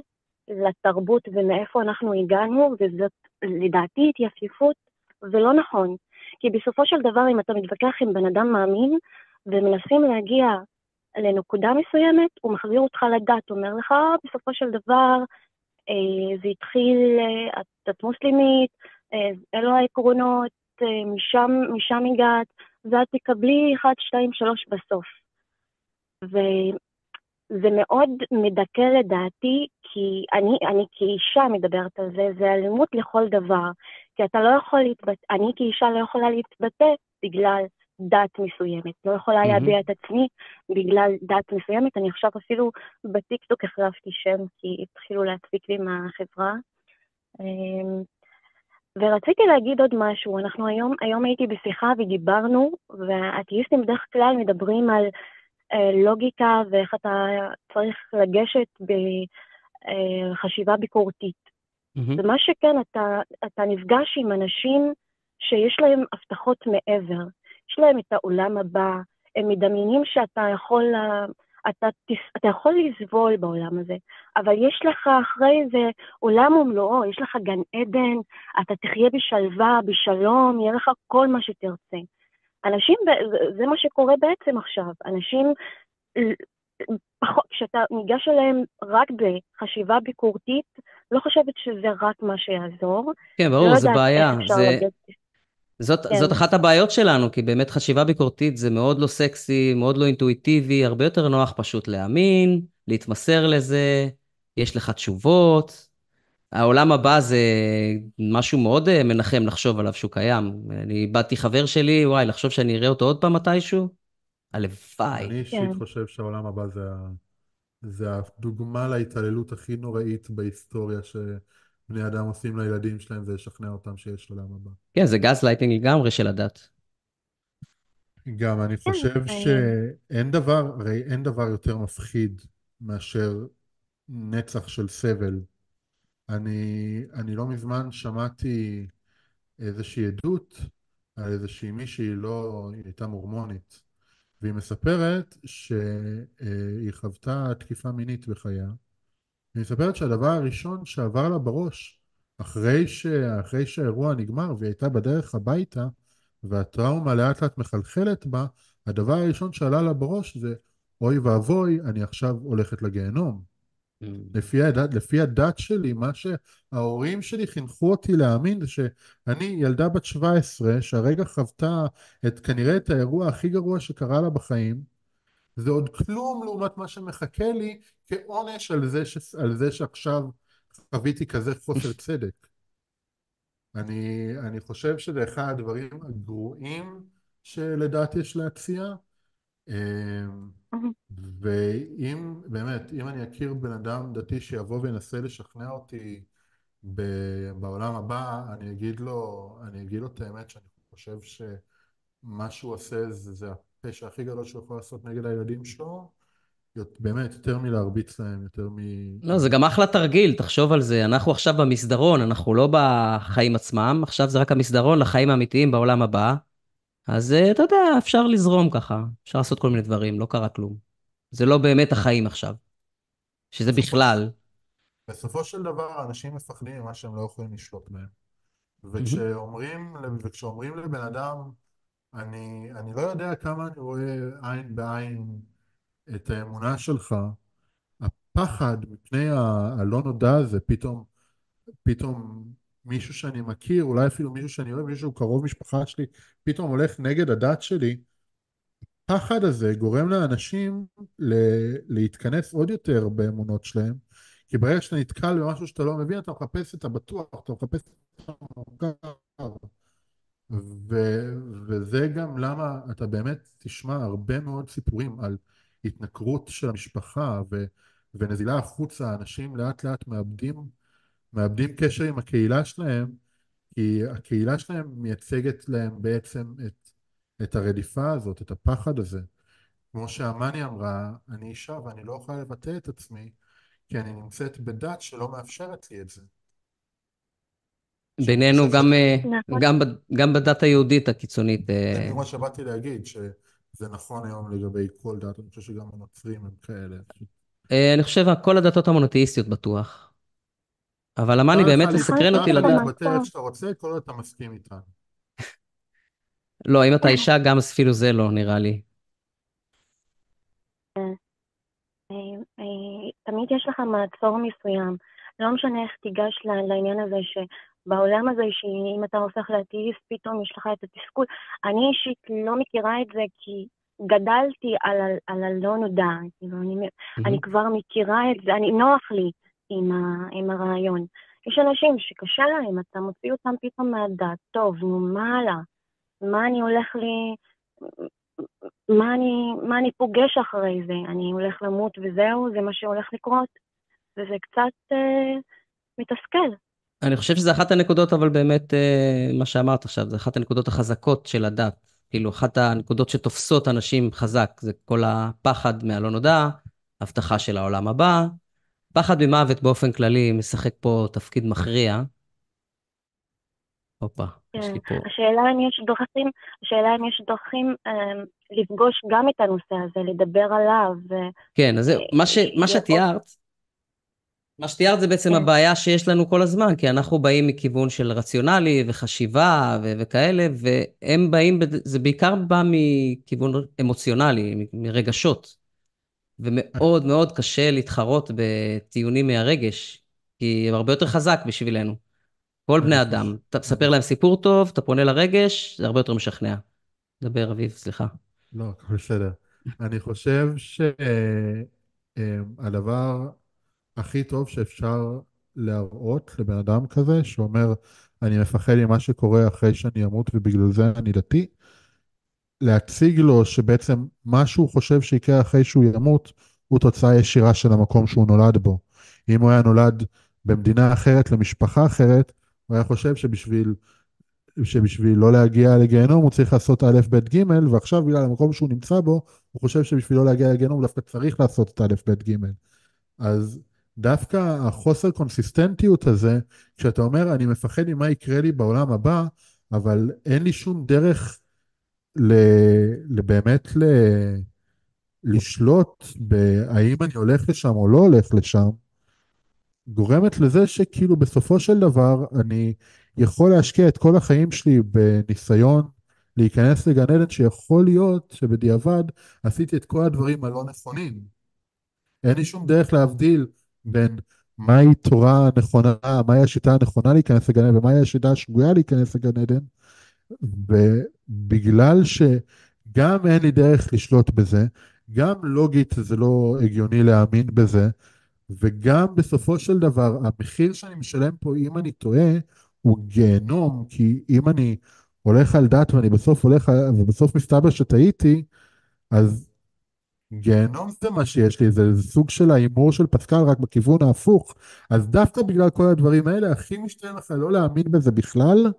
לתרבות ומאיפה אנחנו הגענו, וזאת לדעתי התייפיפות ולא נכון. כי בסופו של דבר, אם אתה מתווכח עם בן אדם מאמין, ומנסים להגיע לנקודה מסוימת, הוא מחזיר אותך לדת, אומר לך, בסופו של דבר, אה, זה התחיל, אה, את, את מוסלמית, אה, אלו העקרונות, אה, משם, משם הגעת, ואת תקבלי 1, 2, 3 בסוף. וזה מאוד מדכא לדעתי, כי אני, אני כאישה מדברת על זה, זה אלימות לכל דבר. כי אתה לא יכול להתבטא, אני כאישה לא יכולה להתבטא בגלל דת מסוימת. לא יכולה מהמם. להביע את עצמי בגלל דת מסוימת. אני עכשיו אפילו בטיקטוק החלפתי שם, כי התחילו להדפיק לי מהחברה. אמ, ורציתי להגיד עוד משהו, אנחנו היום, היום הייתי בשיחה ודיברנו, והאתאיסטים בדרך כלל מדברים על לוגיקה ואיך אתה צריך לגשת בחשיבה ביקורתית. מהמם. ומה שכן, אתה, אתה נפגש עם אנשים שיש להם הבטחות מעבר. יש להם את העולם הבא, הם מדמיינים שאתה יכול, אתה, אתה יכול לסבול בעולם הזה, אבל יש לך אחרי זה עולם ומלואו, יש לך גן עדן, אתה תחיה בשלווה, בשלום, יהיה לך כל מה שתרצה. אנשים, זה- מה שקורה בעצם עכשיו. אנשים, פחות, כשאתה ניגש אליהם רק בחשיבה ביקורתית, לא חושבת שזה רק מה שיעזור. כן, לא ברור, זה יודעת בעיה. זה, לגשת. זאת, כן. זאת אחת הבעיות שלנו, כי באמת חשיבה ביקורתית זה מאוד לא סקסי, מאוד לא אינטואיטיבי, הרבה יותר נוח פשוט להאמין, להתמסר לזה, יש לך תשובות. העולם הבא זה משהו מאוד אה, מנחם לחשוב עליו שהוא קיים. אני איבדתי חבר שלי, וואי, לחשוב שאני אראה אותו עוד פעם מתישהו? הלוואי. אני אישית כן. חושב שהעולם הבא זה. זה הדוגמה להתעללות הכי נוראית בהיסטוריה שבני אדם עושים לילדים שלהם, זה לשכנע אותם שיש עולם הבא. כן, זה גז לייטינג לגמרי של הדת. גם אני חושב אה, שאין דבר, הרי אין דבר יותר מפחיד מאשר נצח של סבל. אני, אני לא מזמן שמעתי איזושהי עדות על איזושהי מישהי, לא, היא הייתה מורמונית, והיא מספרת שהיא חוותה תקיפה מינית בחייה. היא מספרת שהדבר הראשון שעבר לה בראש, אחרי, ש... אחרי שהאירוע נגמר והיא הייתה בדרך הביתה, והטראומה לאט לאט מחלחלת בה, הדבר הראשון שעלה לה בראש זה, אוי ואבוי, אני עכשיו הולכת לגיהנום. לפי הדת, לפי הדת שלי, מה שההורים שלי חינכו אותי להאמין זה שאני ילדה בת 17 שהרגע חוותה את כנראה את האירוע הכי גרוע שקרה לה בחיים זה עוד כלום לעומת מה שמחכה לי כעונש על זה, ש... על זה שעכשיו חוויתי כזה חוסר צדק. אני, אני חושב שזה אחד הדברים הגרועים שלדעת יש להציע. אמ, ואם, באמת, אם אני אכיר בן אדם דתי שיבוא וינסה לשכנע אותי ב- בעולם הבא, אני אגיד לו, אני אגיד לו את האמת שאני חושב שמה שהוא עושה זה, זה הפשע הכי גדול שהוא יכול לעשות נגד הילדים שלו, באמת, יותר מלהרביץ להם, יותר מ... לא, זה גם אחלה תרגיל, תחשוב על זה. אנחנו עכשיו במסדרון, אנחנו לא בחיים עצמם, עכשיו זה רק המסדרון לחיים האמיתיים בעולם הבא. אז אה, אתה יודע, אפשר לזרום ככה, אפשר לעשות כל מיני דברים, לא קרה כלום. זה לא באמת החיים עכשיו. שזה בכלל. בסופו של דבר אנשים מפחדים ממה שהם לא יכולים לשלוט בהם. וכשאומרים, וכשאומרים לבן אדם, אני, אני לא יודע כמה אני רואה עין בעין את האמונה שלך, הפחד מפני הלא נודע הזה, פתאום, פתאום מישהו שאני מכיר, אולי אפילו מישהו שאני אוהב, מישהו קרוב משפחה שלי, פתאום הולך נגד הדת שלי, הפחד הזה גורם לאנשים ל- להתכנס עוד יותר באמונות שלהם, כי ברגע שאתה נתקל במשהו שאתה לא מבין, אתה מחפש את הבטוח, אתה מחפש את המוכר. ו- וזה גם למה אתה באמת תשמע הרבה מאוד סיפורים על התנכרות של המשפחה ו- ונזילה החוצה, אנשים לאט לאט מאבדים, מאבדים קשר עם הקהילה שלהם, כי הקהילה שלהם מייצגת להם בעצם את, את הרדיפה הזאת, את הפחד הזה. כמו שאמני אמרה, אני אישה ואני לא יכולה לבטא את עצמי, כי אני נמצאת בדת שלא מאפשרת לי את זה. בינינו, גם, אה, נכון. גם, ב- גם בדת היהודית הקיצונית. זה אה, בדיוק מה שבאתי להגיד, שזה נכון היום לגבי כל דת, אני חושב שגם הנוצרים הם כאלה. אה, אני חושב כל הדתות המונותאיסטיות בטוח. אבל אמני מותר לך באמת להתבטא- מסקרן אותי לדעת. להתבטא איך שאתה רוצה, כל עוד אתה מסכים איתנו. לא, אם אתה אישה, גם אפילו זה לא, נראה לי. אה, אה, תמיד יש לך מעצור מסוים. לא משנה איך תיגש לעניין הזה שבעולם הזה, שאם אתה הופך לאתאיסט, פתאום יש לך את התסכול. אני אישית לא מכירה את זה כי גדלתי על, ה- על הלא נודע. כאילו, אני, אני כבר מכירה את זה, אני, נוח לי עם, ה, עם הרעיון. יש אנשים שקשה להם, אתה מוציא אותם פתאום מהדת. טוב, נו, מה הלאה? מה אני הולך לי מה אני, מה אני פוגש אחרי זה? אני הולך למות וזהו? זה מה שהולך לקרות? וזה קצת אה, מתסכל. אני חושב שזה אחת הנקודות, אבל באמת, אה, מה שאמרת עכשיו, זה אחת הנקודות החזקות של הדת. כאילו, אחת הנקודות שתופסות אנשים חזק, זה כל הפחד מהלא נודע, הבטחה של העולם הבא. פחד ממוות באופן כללי משחק פה תפקיד מכריע. הופה, כן. יש לי פה... השאלה אם יש דרכים, השאלה אם יש דרכים אה, לפגוש גם את הנושא הזה, לדבר עליו. כן, אז זהו, מה, ש, מה שתיארת, מה שתיארת זה בעצם כן. הבעיה שיש לנו כל הזמן, כי אנחנו באים מכיוון של רציונלי וחשיבה ו- וכאלה, והם באים, זה בעיקר בא מכיוון אמוציונלי, מרגשות. ומאוד מאוד קשה להתחרות בטיעונים מהרגש, כי הם הרבה יותר חזק בשבילנו. כל בני אדם. אתה מספר להם סיפור טוב, אתה פונה לרגש, זה הרבה יותר משכנע. דבר, אביב, סליחה. לא, הכל בסדר. אני חושב שהדבר הכי טוב שאפשר להראות לבן אדם כזה, שאומר, אני מפחד ממה שקורה אחרי שאני אמות ובגלל זה אני דתי, להציג לו שבעצם מה שהוא חושב שיקרה אחרי שהוא ימות, הוא תוצאה ישירה של המקום שהוא נולד בו. אם הוא היה נולד במדינה אחרת, למשפחה אחרת, הוא היה חושב שבשביל, שבשביל לא להגיע לגיהנום הוא צריך לעשות א', ב', ג', ועכשיו בגלל המקום שהוא נמצא בו, הוא חושב שבשביל לא להגיע לגיהנום הוא דווקא צריך לעשות את א', ב', ג'. אז דווקא החוסר קונסיסטנטיות הזה, כשאתה אומר, אני מפחד ממה יקרה לי בעולם הבא, אבל אין לי שום דרך. לבאמת ל... לשלוט בהאם אני הולך לשם או לא הולך לשם, גורמת לזה שכאילו בסופו של דבר אני יכול להשקיע את כל החיים שלי בניסיון להיכנס לגן עדן שיכול להיות שבדיעבד עשיתי את כל הדברים הלא נכונים. אין לי שום דרך להבדיל בין מהי תורה נכונה, מהי השיטה הנכונה להיכנס לגן עדן ומהי השיטה השגויה להיכנס לגן עדן, ובגלל שגם אין לי דרך לשלוט בזה, גם לוגית זה לא הגיוני להאמין בזה, וגם בסופו של דבר המחיר שאני משלם פה אם אני טועה הוא גיהנום, כי אם אני הולך על דת ואני בסוף הולך, ובסוף מסתבר שטעיתי, אז גיהנום זה מה שיש לי, זה סוג של ההימור של פסקל רק בכיוון ההפוך. אז דווקא בגלל כל הדברים האלה, הכי משתלם לך לא להאמין בזה בכלל,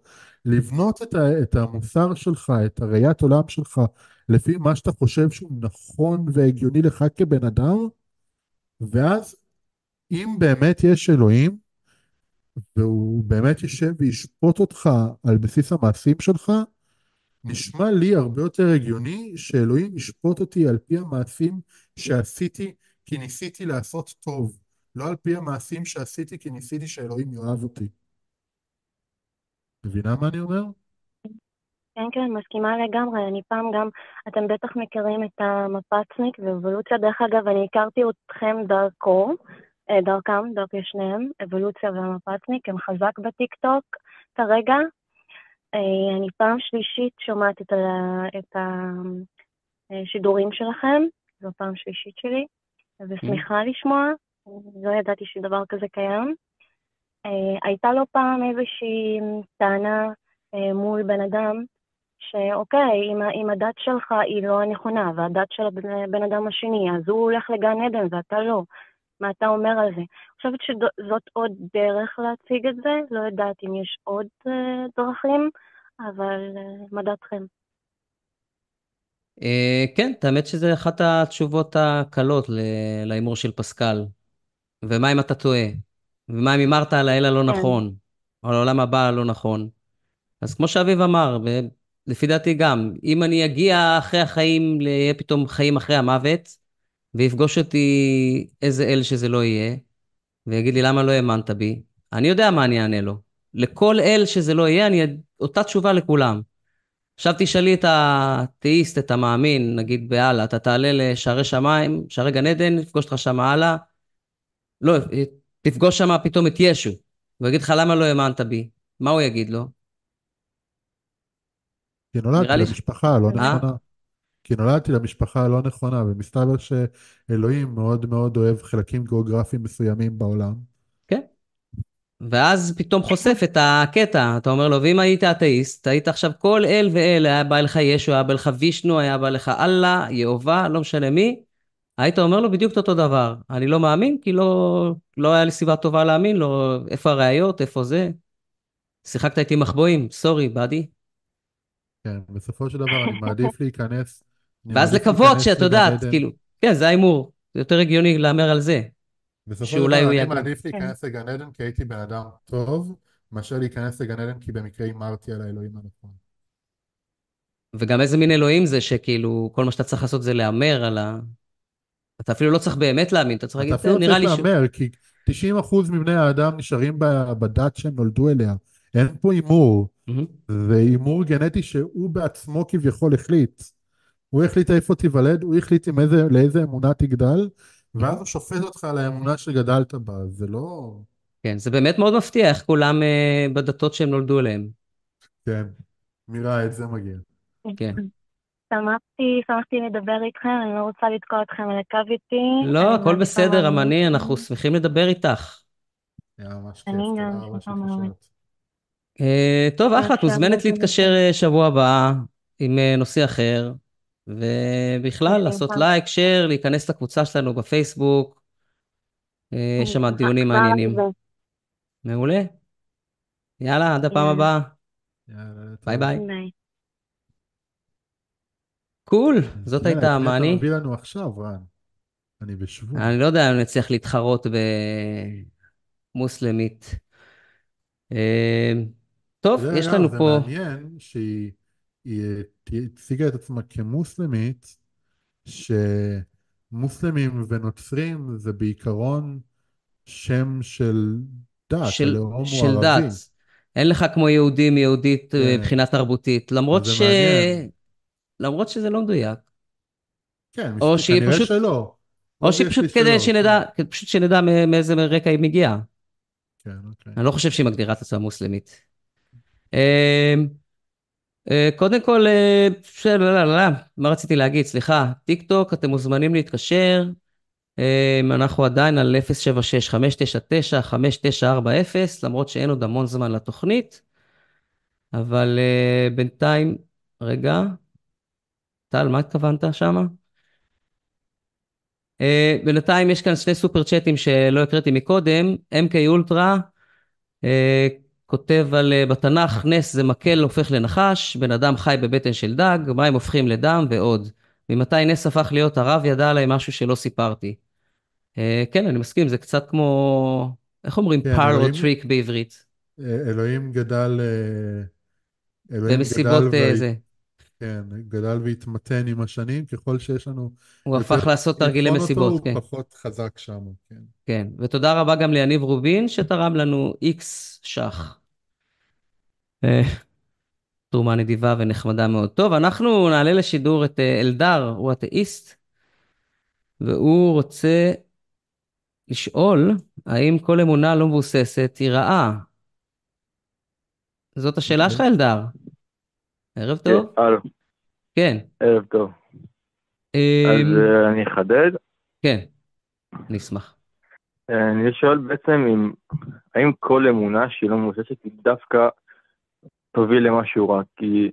לבנות את, ה, את המוסר שלך, את הראיית עולם שלך, לפי מה שאתה חושב שהוא נכון והגיוני לך כבן אדם, ואז אם באמת יש אלוהים, והוא באמת יושב וישפוט אותך על בסיס המעשים שלך, נשמע לי הרבה יותר הגיוני שאלוהים ישפוט אותי על פי המעשים שעשיתי כי ניסיתי לעשות טוב, לא על פי המעשים שעשיתי כי ניסיתי שאלוהים יאהב אותי. מבינה מה אני אומר? כן, כן, מסכימה לגמרי. אני פעם גם, אתם בטח מכירים את המפצניק ואבולוציה. דרך אגב, אני הכרתי אתכם דרכו, אה, דרכם, דרכי שניהם, אבולוציה והמפצניק, הם חזק בטיקטוק כרגע. אה, אני פעם שלישית שומעת את, ה, את השידורים שלכם, זו פעם שלישית שלי, ושמחה לשמוע, לא ידעתי שדבר כזה קיים. אה, הייתה לו פעם איזושהי טענה אה, מול בן אדם, שאוקיי, אם, אם הדת שלך היא לא הנכונה, והדת של הבן אדם השני, אז הוא הולך לגן עדן ואתה לא. מה אתה אומר על זה? אני חושבת שזאת עוד דרך להציג את זה, לא יודעת אם יש עוד uh, דרכים, אבל מה דעתכם? כן, האמת שזה אחת התשובות הקלות להימור של פסקל. ומה אם אתה טועה? ומה אם הימרת על האל הלא כן. נכון? או על העולם הבא הלא נכון? אז כמו שאביב אמר, ולפי דעתי גם, אם אני אגיע אחרי החיים, יהיה פתאום חיים אחרי המוות, ויפגוש אותי איזה אל שזה לא יהיה, ויגיד לי למה לא האמנת בי, אני יודע מה אני אענה לו. לכל אל שזה לא יהיה, אני אותה תשובה לכולם. עכשיו תשאלי את האתאיסט, את המאמין, נגיד באללה, אתה תעלה לשערי שמיים, שערי גן עדן, תפגוש אותך שם הלאה, לא, תפגוש שם פתאום את ישו, והוא יגיד לך למה לא האמנת בי, מה הוא יגיד לו? כי נולדתי לי- למשפחה הלא אה? נכונה. כי נולדתי למשפחה הלא נכונה, ומסתבר שאלוהים מאוד מאוד אוהב חלקים גיאוגרפיים מסוימים בעולם. כן. ואז פתאום חושף את הקטע, אתה אומר לו, ואם היית אתאיסט, היית עכשיו כל אל ואל, היה בא לך ישו, היה בא לך וישנו, היה בא לך אללה, יהובה, לא משנה מי, היית אומר לו בדיוק את אותו דבר. אני לא מאמין, כי לא, לא היה לי סיבה טובה להאמין, לא, איפה הראיות, איפה זה. שיחקת איתי מחבואים, סורי, באדי. כן, בסופו של דבר אני מעדיף להיכנס... ואז לקוות שאת יודעת. כאילו, כן, זה ההימור. זה יותר הגיוני להמר על זה. בסופו של דבר אני. מעדיף להיכנס לגן עדן כי הייתי בן אדם טוב, מאשר להיכנס לגן עדן כי במקרה הימרתי על האלוהים הנכון. וגם איזה מין אלוהים זה שכאילו, כל מה שאתה צריך לעשות זה להמר על ה... אתה אפילו לא צריך באמת להאמין, אתה צריך אתה להגיד, אפילו "אה, נראה צריך לי ש... להמר, כי 90% מבני האדם נשארים בדת שהם נולדו אליה. אין פה הימור. זה הימור גנטי שהוא בעצמו כביכול החליט. הוא החליט איפה תיוולד, הוא החליט איזה, לאיזה אמונה תגדל, ואז הוא שופט אותך על האמונה שגדלת בה, זה לא... כן, זה באמת מאוד מפתיע איך כולם אה, בדתות שהם נולדו אליהם. כן, מי ראה את זה מגיע. כן. שמחתי, שמחתי לדבר איתכם, אני לא רוצה לתקוע אתכם על הקו איתי. לא, הכל בסדר. אמני, אנחנו שמחים לדבר איתך. היה ממש כיף, אני תודה גם. אה, טוב, אחלה, את מוזמנת להתקשר אה, שבוע הבא עם אה, נושא אחר, ובכלל, לעשות. לייק, שייר, להיכנס לקבוצה שלנו בפייסבוק. אה, יש שם דיונים מעניינים. מעולה. יאללה, עד הפעם. הבאה. ביי. ביי. cool, זאת הייתה מי אתה. מביא לנו עכשיו, רן? אני בשוונג. אני לא יודע אם נצליח להתחרות במוסלמית. אה, טוב, זה, יש לנו זה פה... מעניין שהיא היא, אה, הציגה את עצמה כמוסלמית, שמוסלמים ונוצרים זה בעיקרון שם של דת, של, הלאום הוא של. דת. אין לך כמו יהודים, יהודית אה, כן, מבחינה תרבותית, למרות זה ש... מעניין. למרות שזה לא מדויק. כן, או שהיא כנראה פשוט, שלא. או שהיא פשוט כדי שלא, כן. שנדע, פשוט שנדע מא- מאיזה רקע היא מגיעה. כן, אוקיי. אני לא חושב שהיא מגדירה את עצמה מוסלמית. אה, אה, קודם כל, אה, לא, לא, לא, לא, מה רציתי להגיד? סליחה, טיק טוק, אתם מוזמנים להתקשר. אה, אנחנו עדיין על 076-599-5940, למרות שאין עוד המון זמן לתוכנית, אבל אה, בינתיים, רגע, טל, מה התכוונת שמה? אה, בינתיים יש כאן שני סופר צ'אטים שלא הקראתי מקודם, MK אולטרה אה, כותב על אה, בתנ"ך נס זה מקל הופך לנחש, בן אדם חי בבטן של דג, מים הופכים לדם ועוד. ממתי נס הפך להיות הרב ידע עליי משהו שלא סיפרתי. אה, כן, אני מסכים, זה קצת כמו, איך אומרים כן, parlor trick בעברית? אלוהים גדל, אלוהים במסיבות גדל, והי- זה. כן, גדל והתמתן עם השנים, ככל שיש לנו הוא הפך לעשות תרגילי לבחון אותו, מסיבות, הוא כן. פחות חזק שם, כן. כן, ותודה רבה גם ליניב רובין שתרם לנו איקס שח. אה, תרומה נדיבה ונחמדה מאוד. טוב, אנחנו נעלה לשידור את אה, אלדר, הוא אתאיסט, והוא רוצה לשאול האם כל אמונה לא מבוססת היא רעה. זאת השאלה שלך. אלדר. ערב כן, טוב. הלו, כן. ערב טוב. אז אמ, אה, אני אחדד. כן, אני אשמח. אה, אני שואל בעצם אם, האם כל אמונה שהיא לא מבוססת היא דווקא תוביל למשהו רע? כי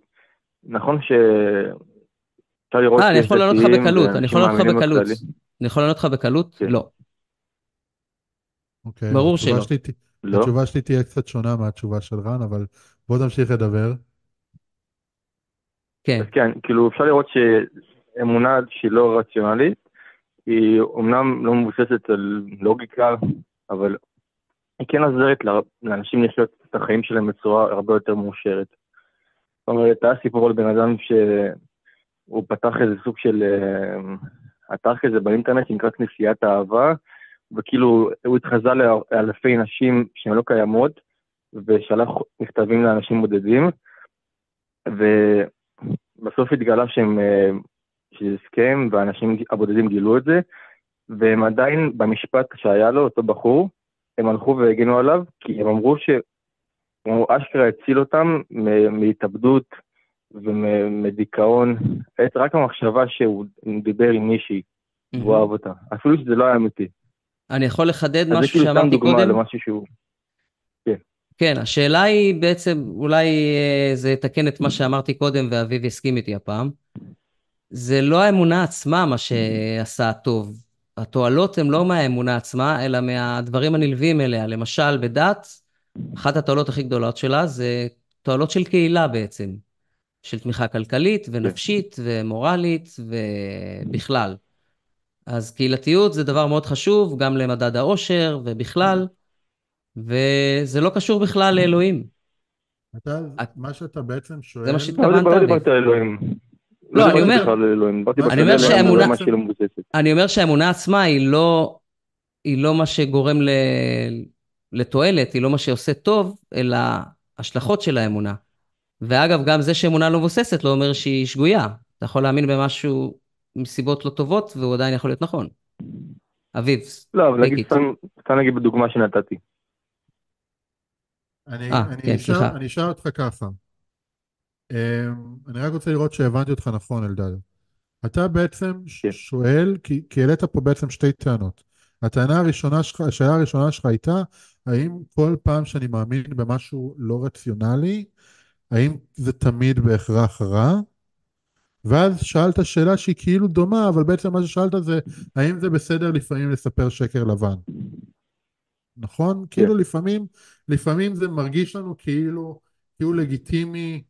נכון ש... אפשר לראות אה, אני יכול לענות לך בקלות, אני יכול לענות לך בקלות. אני יכול לענות לך בקלות? כן. לא. אוקיי, ברור התשובה שלא. לא? התשובה שלי תהיה קצת שונה מהתשובה של רן, אבל בוא תמשיך לדבר. כן. אז כן, כאילו אפשר לראות שאמונה שהיא לא רציונלית, היא אומנם לא מבוססת על לוגיקה, אבל היא כן עוזרת לאנשים לחיות את החיים שלהם בצורה הרבה יותר מאושרת. זאת אומרת, היה סיפור על בן אדם שהוא פתח איזה סוג של אה, אתר כזה באינטרנט שנקרא כנסיית האהבה, וכאילו הוא התחזה לאלפי נשים שהן לא קיימות, ושלח מכתבים לאנשים בודדים, ובסוף התגלה שהם, אה, שזה הסכם, והאנשים הבודדים גילו את זה, והם עדיין במשפט שהיה לו, אותו בחור, הם הלכו והגנו עליו, כי הם אמרו שהוא אשכרה הציל אותם מהתאבדות ומדיכאון, רק המחשבה שהוא דיבר עם מישהי, והוא אהב אותה, אפילו שזה לא היה אמיתי. אני יכול לחדד אז זה משהו כאילו סתם שאמרתי דוגמה קודם? למשהו שהוא... כן, השאלה היא בעצם, אולי אה, זה יתקן את מה שאמרתי קודם ואביב יסכים איתי הפעם. זה לא האמונה עצמה מה שעשה טוב. התועלות הן לא מהאמונה עצמה, אלא מהדברים הנלווים אליה. למשל, בדת, אחת התועלות הכי גדולות שלה זה תועלות של קהילה בעצם. של תמיכה כלכלית ונפשית ומורלית ובכלל. אז קהילתיות זה דבר מאוד חשוב, גם למדד העושר ובכלל, וזה לא קשור בכלל לאלוהים. אתה, מה שאתה בעצם שואל... זה מה לא שהתכוונת דיברתי לי. דיברתי על אלוהים. לא, אני דיברתי אומר- אני אומר שהאמונה- לא. אני אומר שהאמונה עצמה היא לא, היא לא מה שגורם ל, לתועלת, היא לא מה שעושה טוב, אלא השלכות של האמונה. ואגב, גם זה שאמונה לא מבוססת לא אומר שהיא שגויה. אתה יכול להאמין במשהו מסיבות לא טובות, והוא עדיין יכול להיות נכון. אביב, לא, אבל נגיד סתם נגיד בדוגמה שנתתי. אני, אה, אני, כן, אשאל. אני אשאל אותך ככה. אמ, אני רק רוצה לראות שהבנתי אותך נכון, אלדד. אתה בעצם כן. שואל, כי, כי העלית פה בעצם שתי טענות. הטענה הראשונה שלך, השאלה הראשונה שלך הייתה, האם כל פעם שאני מאמין במשהו לא רציונלי, האם זה תמיד בהכרח רע? ואז שאלת שאלה שהיא כאילו דומה, אבל בעצם מה ששאלת זה, האם זה בסדר לפעמים לספר שקר לבן? נכון? כאילו לפעמים, לפעמים זה מרגיש לנו כאילו, כאילו לגיטימי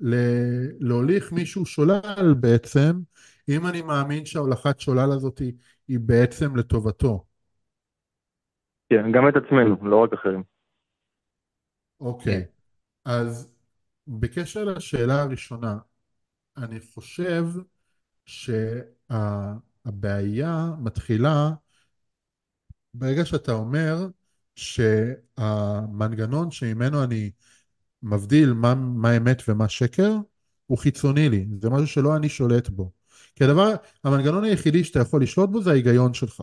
ל- להוליך מישהו שולל בעצם, אם אני מאמין שההולכת שולל הזאת היא, היא בעצם לטובתו. כן, גם את עצמנו, לא רק אחרים. אוקיי. כן. אז בקשר לשאלה הראשונה, אני חושב שהבעיה מתחילה ברגע שאתה אומר שהמנגנון שממנו אני מבדיל מה, מה אמת ומה שקר, הוא חיצוני לי, זה משהו שלא אני שולט בו. כי הדבר, המנגנון היחידי שאתה יכול לשלוט בו זה ההיגיון שלך.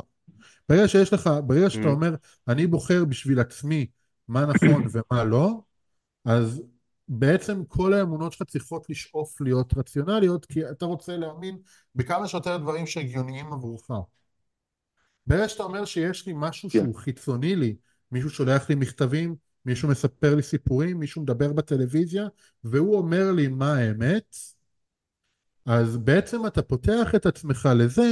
ברגע שיש לך, ברגע שאתה Mm. אומר, אני בוחר בשביל עצמי מה נכון ומה לא, אז בעצם כל האמונות שלך צריכות לשאוף להיות רציונליות, כי אתה רוצה להאמין בכמה שיותר דברים שהגיוניים עבורך. ברגע שאתה אומר שיש לי משהו כן. שהוא חיצוני לי, מישהו שולח לי מכתבים, מישהו מספר לי סיפורים, מישהו מדבר בטלוויזיה, והוא אומר לי מה האמת, אז בעצם אתה פותח את עצמך לזה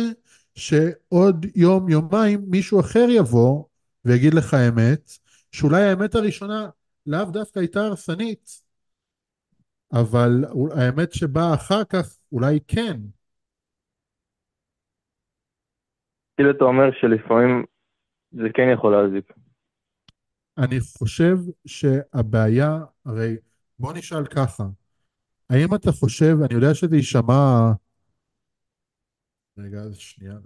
שעוד יום, יומיים, מישהו אחר יבוא ויגיד לך אמת, שאולי האמת הראשונה לאו דווקא הייתה הרסנית, אבל האמת שבאה אחר כך אולי כן. כאילו אתה אומר שלפעמים זה כן יכול להזיק. אני חושב שהבעיה, הרי בוא נשאל ככה, האם אתה חושב, אני יודע שזה יישמע... רגע, שנייה.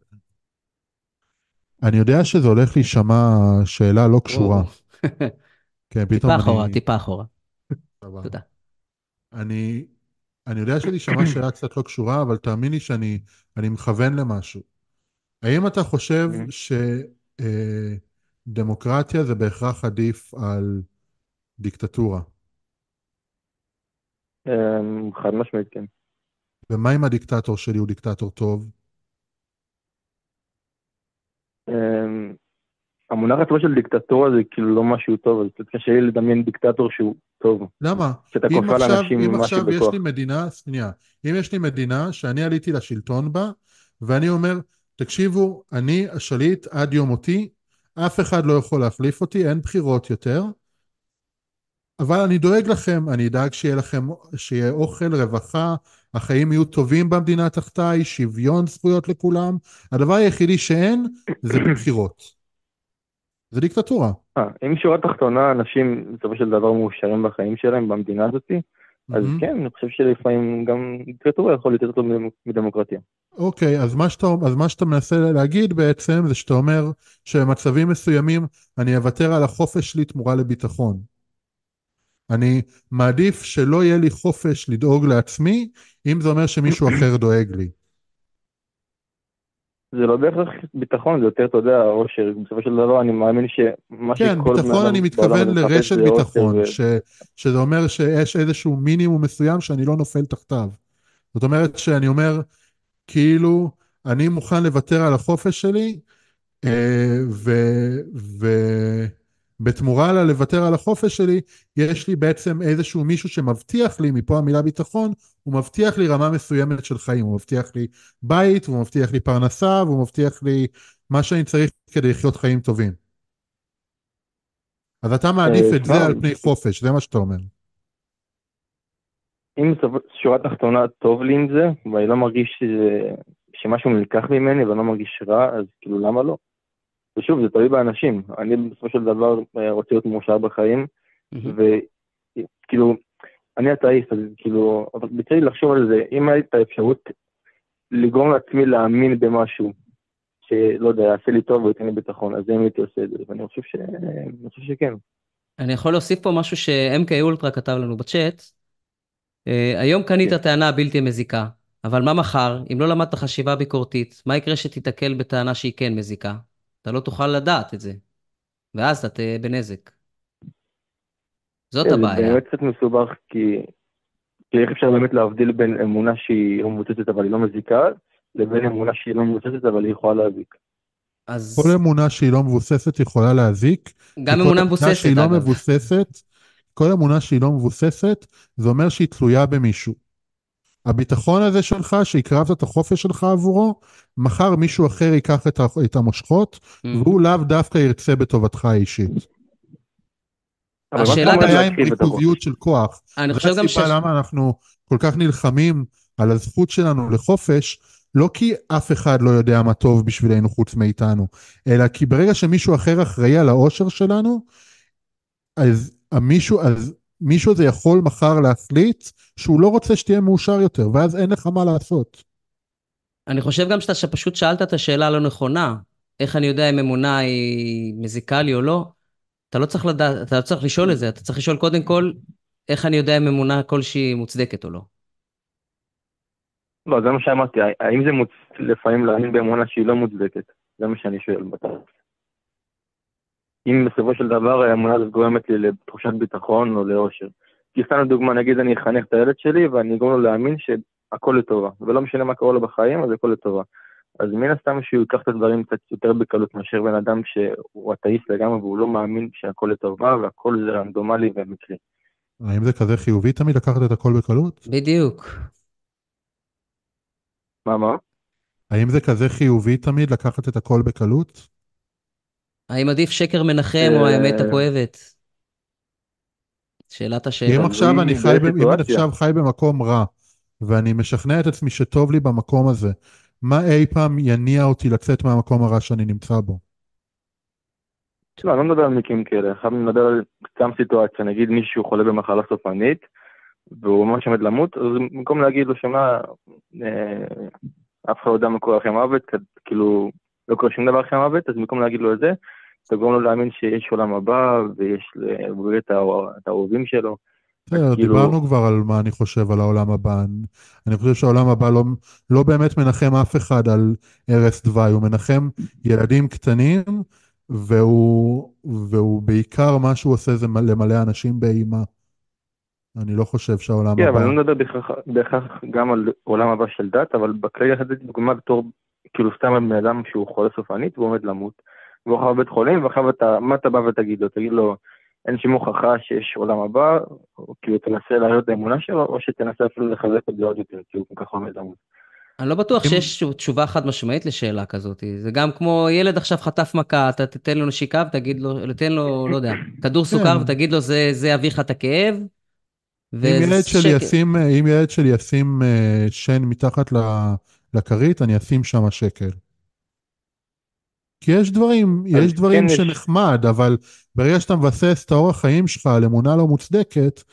אני יודע שזה הולך להישמע שאלה לא קשורה. כן, פתאום טיפה אחורה, אני... טיפה אחורה. תודה. אני, אני יודע שזה יישמע שאלה קצת לא קשורה, אבל תאמין לי שאני אני מכוון למשהו. האם אתה חושב Mhm. שדמוקרטיה זה בהכרח עדיף על דיקטטורה? אמ, חד משמעית כן. ומה אם הדיקטטור שלי הוא דיקטטור טוב? אמ, המונח עצמו של דיקטטורה זה כאילו לא משהו טוב, אז קצת קשה לי לדמיין דיקטטור שהוא טוב. למה? שאתה אם כופה אם עכשיו יש. לי מדינה, שנייה, אם יש לי מדינה שאני עליתי לשלטון בה, ואני אומר, תקשיבו, אני השליט עד יום מותי, אף אחד לא יכול להחליף אותי, אין בחירות יותר, אבל אני דואג לכם, אני אדאג שיהיה לכם, שיהיה אוכל, רווחה, החיים יהיו טובים במדינה תחתיי, שוויון זכויות לכולם, הדבר היחידי שאין זה בחירות. זה דיקטטורה. אה, אם שורה תחתונה אנשים בסופו של דבר מאושרים בחיים שלהם במדינה הזאת, אז מהמם. כן, אני חושב שלפעמים גם דיקטטורה יכול להיות יותר טוב מדמ- מדמוקרטיה. אוקיי, אז מה שאתה, אז מה שאתה מנסה להגיד בעצם זה שאתה אומר שבמצבים מסוימים אני אוותר על החופש שלי תמורה לביטחון. אני מעדיף שלא יהיה לי חופש לדאוג לעצמי, אם זה אומר שמישהו אחר דואג לי. זה לא בהכרח ביטחון, זה יותר, אתה יודע, עושר. בסופו של דבר אני מאמין שמה כן, שכל בני ביטחון אני מתכוון לרשת ביטחון, ש, שזה אומר שיש איזשהו מינימום מסוים שאני לא נופל תחתיו. זאת אומרת שאני אומר, כאילו, אני מוכן לוותר על החופש שלי, אה, ו, ו, בתמורה ללוותר על החופש שלי, יש לי בעצם איזשהו מישהו שמבטיח לי, מפה המילה ביטחון, הוא מבטיח לי רמה מסוימת של חיים, הוא מבטיח לי בית, הוא מבטיח לי פרנסה, והוא מבטיח לי מה שאני צריך כדי לחיות חיים טובים. אז אתה מעדיף אה, את זה כבר- על פני חופש, זה מה שאתה אומר. אם שורה תחתונה טוב לי עם זה, ואני לא מרגיש שזה, שמשהו נלקח ממני ואני לא מרגיש רע, אז כאילו למה לא? ושוב, זה תלוי באנשים. אני בסופו של דבר אה, רוצה להיות מאושר בחיים, מהמם. וכאילו, אני אתאיסט, אז כאילו, אבל יצא לי לחשוב על זה, אם הייתה אפשרות לגרום לעצמי להאמין במשהו, שלא יודע, יעשה לי טוב וייתן לי ביטחון, אז אם הייתי עושה את זה, ואני חושב ש... אני חושב שכן. אני יכול להוסיף פה משהו ש-MK אולטרה כתב לנו בצ'אט. אה, היום קנית כן. טענה בלתי מזיקה, אבל מה מחר, אם לא למדת חשיבה ביקורתית, מה יקרה שתיתקל בטענה שהיא כן מזיקה? אתה לא תוכל לדעת את זה, ואז אתה תהיה בנזק. זאת כן, הבעיה. זה באמת קצת מסובך, כי כי איך אפשר באמת להבדיל בין אמונה שהיא לא מבוססת אבל היא לא מזיקה, לבין אמונה שהיא לא מבוססת אבל היא יכולה להזיק. אז כל אמונה שהיא לא מבוססת יכולה להזיק. גם אמונה מבוססת, שהיא לא אגב. מבוססת, כל אמונה שהיא לא מבוססת, זה אומר שהיא תלויה במישהו. הביטחון הזה שלך, שהקרבת את החופש שלך עבורו, מחר מישהו אחר ייקח את, את המושכות, Mm. והוא לאו דווקא ירצה בטובתך האישית. השאלה גם- הבעיה עם? ריכוזיות של כוח. אני חושב זו גם ש... הסיבה למה אנחנו כל כך נלחמים על הזכות שלנו לחופש, לא כי אף אחד לא יודע מה טוב בשבילנו חוץ מאיתנו, אלא כי ברגע שמישהו אחר אחראי על האושר שלנו, אז המישהו, אז מישהו הזה יכול מחר להחליט שהוא לא רוצה שתהיה מאושר יותר, ואז אין לך מה לעשות. אני חושב גם שאתה פשוט שאלת את השאלה הלא נכונה. איך אני יודע אם אמונה היא מזיקה לי או לא? אתה לא צריך לדעת, אתה לא צריך לשאול את זה, אתה צריך לשאול קודם כל, איך אני יודע אם אמונה כלשהי מוצדקת או לא. לא, זה מה שאמרתי, האם זה מוצדק לפעמים להאמין באמונה שהיא לא מוצדקת? זה מה שאני שואל בתכלס. אם בסופו של דבר האמונה הזאת גורמת לי לתחושת ביטחון או לאושר. כי סתם לדוגמה, נגיד אני אחנך את הילד שלי ואני אגרום לו להאמין שהכל לטובה, ולא משנה מה קורה לו בחיים, אז הכל לטובה. אז מן הסתם שהוא ייקח את הדברים קצת יותר בקלות מאשר בן אדם שהוא אתאיסט לגמרי והוא לא מאמין שהכל לטובה והכל זה רנדומלי ומקרי. האם זה כזה חיובי תמיד לקחת את הכל בקלות? בדיוק. מה, מה? האם זה כזה חיובי תמיד לקחת את הכל בקלות? האם עדיף שקר מנחם או אה, האמת הכואבת? שאלת אם השאלה. עכשיו תלוי אני חי, ב- אם אני. עכשיו חי במקום רע, ואני משכנע את עצמי שטוב לי במקום הזה, מה אי פעם יניע אותי לצאת מהמקום הרע שאני נמצא בו? לא, אני לא מדבר על מקרים כאלה, עכשיו אני מדבר על סתם סיטואציה, נגיד מישהו חולה במחלה סופנית, והוא ממש עומד למות, אז במקום להגיד לו, שמע, אה, אף אחד לא יודע מה קורה אחרי המוות, כאילו, לא קורה שום דבר אחרי המוות, אז במקום להגיד לו את זה, תגרום לו להאמין שיש עולם הבא, ויש, יראה את האהוב- את האהובים שלו. בסדר, כאילו- דיברנו כבר על מה אני חושב על העולם הבא. אני- חושב שהעולם הבא לא, לא באמת מנחם אף אחד על ערש דווי, הוא מנחם ילדים קטנים, והוא, והוא בעיקר, מה שהוא עושה זה למלא אנשים באימה. אני לא חושב שהעולם כן, אבל הבא... אני לא מדבר בהכרח- גם על עולם הבא של דת, אבל בכללי נתתי דוגמה בתור, כאילו סתם על בן אדם שהוא חולה סופנית והוא עומד למות, והוא הולך לבית חולים, ואחר אתה, מה אתה בא ותגיד לו? תגיד לו, אין שום הוכחה שיש עולם הבא, או כאילו תנסה להעלות את האמונה שלו, או שתנסה אפילו לחזק את זה עוד יותר, כי הוא כל כך עומד למות. אני לא בטוח שיש תשובה חד משמעית לשאלה כזאת. זה גם כמו ילד עכשיו חטף מכה, אתה תתן לו נשיקה ותגיד לו, תן לו, לא יודע, כדור סוכר כן. ותגיד לו, זה, זה יביא לך את הכאב. אם ילד שלי ישים, אם ילד שלי ישים אה, שן מתחת ל- לכרית, אני אשים שם שקל. כי יש דברים, יש דברים כן יש- שנחמד, אבל ברגע שאתה מבסס את האורח חיים שלך על אמונה לא מוצדקת,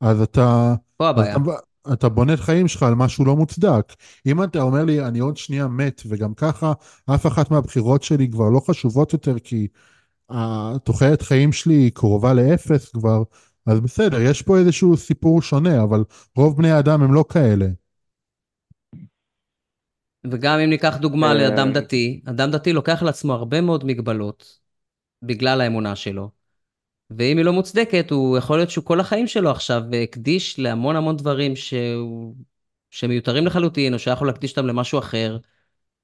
אז אתה, פה הבעיה. אתה, אתה בונה את חיים שלך על משהו לא מוצדק. אם אתה אומר לי, אני עוד שנייה מת, וגם ככה אף אחת מהבחירות שלי כבר לא חשובות יותר, כי התוחלת חיים שלי היא קרובה לאפס כבר, אז בסדר, יש פה איזשהו סיפור שונה, אבל רוב בני האדם הם לא כאלה. וגם אם ניקח דוגמה אה, לאדם דתי, אדם דתי לוקח לעצמו הרבה מאוד מגבלות בגלל האמונה שלו. ואם היא לא מוצדקת, הוא יכול להיות שהוא כל החיים שלו עכשיו הקדיש להמון המון דברים שהוא, שמיותרים לחלוטין, או שהיה יכול להקדיש אותם למשהו אחר.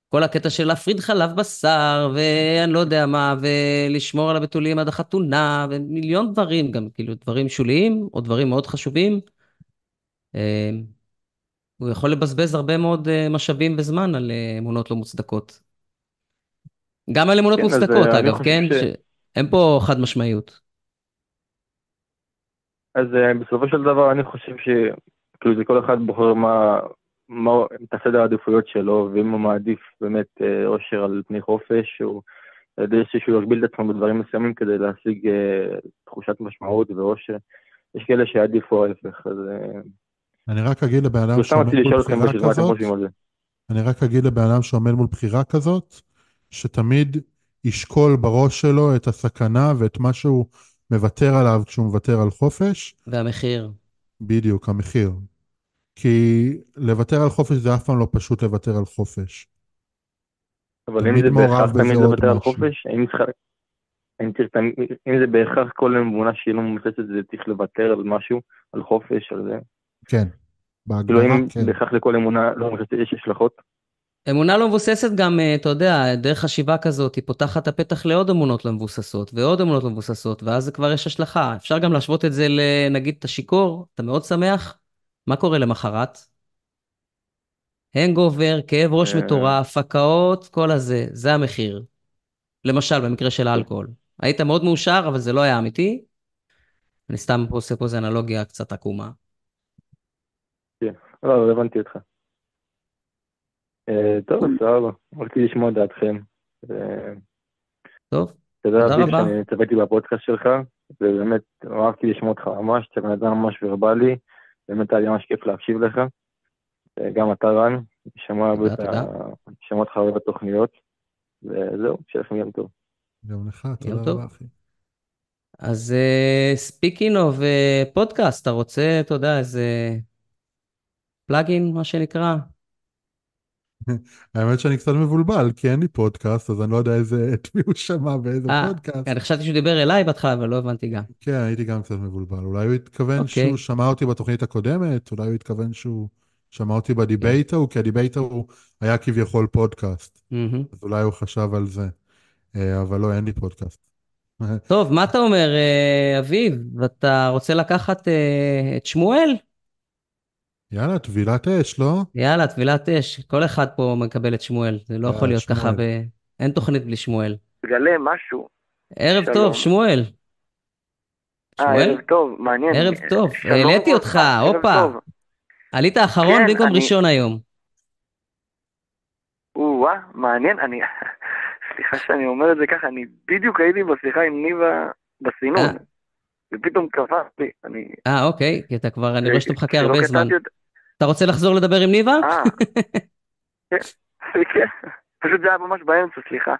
כל הקטע של להפריד חלב בשר, ואני לא יודע מה, ולשמור על הבתולים עד החתונה, ומיליון דברים, גם כאילו דברים שוליים, או דברים מאוד חשובים. הוא יכול לבזבז הרבה מאוד אה, משאבים וזמן על אה, אמונות לא מוצדקות. גם על אמונות כן, מוצדקות, אה, אגב, כן? ש- ש... אין פה חד משמעיות. אז בסופו של דבר אני חושב שכאילו זה כל אחד בוחר מה, מה, את הסדר העדיפויות שלו, ואם הוא מעדיף באמת אושר על פני חופש, או ידי שהוא יגביל את עצמו בדברים מסוימים כדי להשיג אה, תחושת משמעות ואושר. יש כאלה שיעדיפו ההפך, אז אה, אני רק אגיד לבן אדם שעומד מול בחירה כזאת. אני רק אגיד לבן אדם שעומד מול בחירה כזאת, שתמיד ישקול בראש שלו את הסכנה ואת מה שהוא מוותר עליו כשהוא מוותר על חופש, והמחיר. בדיוק, המחיר. כי לוותר על חופש זה אף פעם לא פשוט לוותר על חופש. אבל אם זה בהכרח תמיד לוותר על. חופש, האם צריך... האם צריך תמיד- אם זה בהכרח כל אמונה שהיא לא מבוססת, זה צריך לוותר על משהו, על חופש, על זה. כן, כאילו אם כן. בהכרח לכל אמונה לא מבוססת יש השלכות. אמונה לא מבוססת גם, אה, אתה יודע, דרך חשיבה כזאת, היא פותחת את הפתח לעוד אמונות לא מבוססות, ועוד אמונות לא מבוססות, ואז כבר יש השלכה. אפשר גם להשוות את זה לנגיד אתה שיכור, אתה מאוד שמח, מה קורה למחרת? הנגובר, כאב ראש אה. מטורף, הקאות, כל הזה, זה המחיר. למשל, במקרה של האלכוהול. היית מאוד מאושר, אבל זה לא היה אמיתי. אני סתם עושה פה איזה אנלוגיה קצת עקומה. לא, לא הבנתי אותך. אה, טוב, סבבה. רציתי לשמוע את דעתכם. אה, טוב, תודה תודה אביב רבה. שאני צפיתי בפודקאסט שלך, ובאמת אהבתי לשמוע אותך ממש, אתה בן אדם ממש ורבלי, באמת היה לי ממש כיף להקשיב לך. אה, גם אתה רן, תודה, תודה. שומע אותך הרבה בתוכניות, וזהו, שיהיה לכם יום טוב. גם לך, יום תודה טוב. רבה, אחי. אז speaking of פודקאסט, אתה רוצה, אתה יודע, איזה plug-in, מה שנקרא? האמת שאני קצת מבולבל, כי אין לי פודקאסט, אז אני לא יודע איזה, את מי הוא שמע באיזה אה, פודקאסט. אני חשבתי שהוא דיבר אליי בהתחלה, אבל לא הבנתי גם. כן, הייתי גם קצת מבולבל. אולי הוא התכוון אוקיי. שהוא שמע אותי בתוכנית הקודמת, אולי הוא התכוון שהוא שמע אותי ב debate ההוא, כי ה debate ההוא היה כביכול פודקאסט. אז אולי הוא חשב על זה. אה, אבל לא, אין לי פודקאסט. טוב, מה אתה אומר, אה, אביב? אתה רוצה לקחת את שמואל? יאללה, טבילת אש, לא? יאללה, טבילת אש. כל אחד פה מקבל את שמואל. זה לא אה, יכול להיות ככה, שמואל. ב... אין תוכנית בלי שמואל. תגלה משהו. ערב שלום. טוב, שמואל. אה, שמואל? ערב טוב, מעניין. ערב טוב. שלום העליתי אותך, הופה. טוב. עלית אחרון כן, במקום אני- ראשון היום. או-אה, מעניין, אני... סליחה שאני אומר את זה ככה, אני בדיוק הייתי בשיחה עם ניבה בסינון. אה. ופתאום קפצתי, אני... אה, אוקיי, כי אתה כבר, אני רואה שאתה מחכה הרבה זמן. אתה רוצה לחזור לדבר עם ניבה? אה. כן, כן. פשוט זה היה ממש באמצע, סליחה.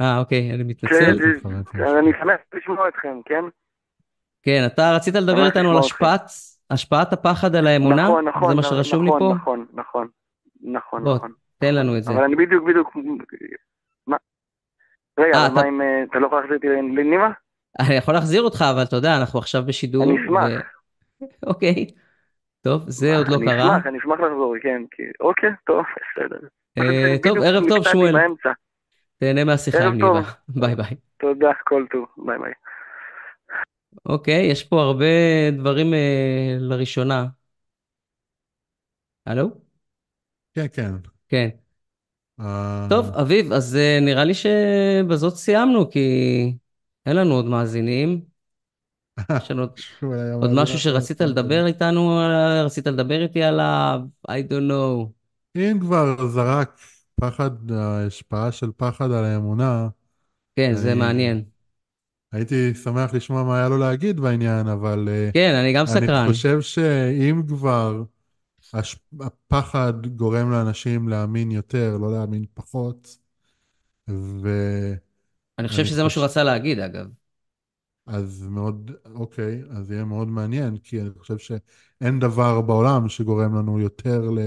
אה, אוקיי, אני כן, מתנצל. אז אני שמח לשמוע אתכם, כן? כן, אתה רצית לדבר איתנו על. השפעת, השפעת הפחד על האמונה? נכון, נכון, זה מה שרשום לי נכון, פה? נכון, נכון, נכון, בוא, נכון. תן לנו את זה. אבל אני בדיוק, בדיוק... רגע, אה, אבל מה אתה- אם... אה, אתה לא יכול להחזיר אותי לנימה? אני יכול להחזיר אותך, אבל אתה יודע, אנחנו עכשיו בשידור. אני אשמח. אוקיי. טוב, זה עוד לא אני קרה. אשמח, אני אשמח לחזור, כן. כי- אוקיי, טוב, בסדר. אה, טוב, ערב טוב, שמואל. תהנה מהשיחה עם טוב. ניבה. ביי ביי. תודה, כל טוב, ביי ביי. אוקיי, יש פה הרבה דברים אה, לראשונה. הלו? כן, כן. כן. אה, טוב, אביב, אז אה, נראה לי שבזאת סיימנו, כי אין לנו עוד מאזינים. יש לנו עוד- משהו שרצית. לדבר איתנו? רצית לדבר איתי עליו? I don't know. אם כבר זרק פחד, ההשפעה של פחד על האמונה, כן, זה מעניין. הייתי שמח לשמוע מה היה לו להגיד בעניין, אבל אה, כן, אני גם סקרן. אני חושב שאם כבר הש... הפחד גורם לאנשים להאמין יותר, לא להאמין פחות, ואז אני חושב שזה מה שהוא רצה להגיד, אגב. מאוד, אוקיי, אז יהיה מאוד מעניין, כי אני חושב שאין דבר בעולם שגורם לנו יותר ל...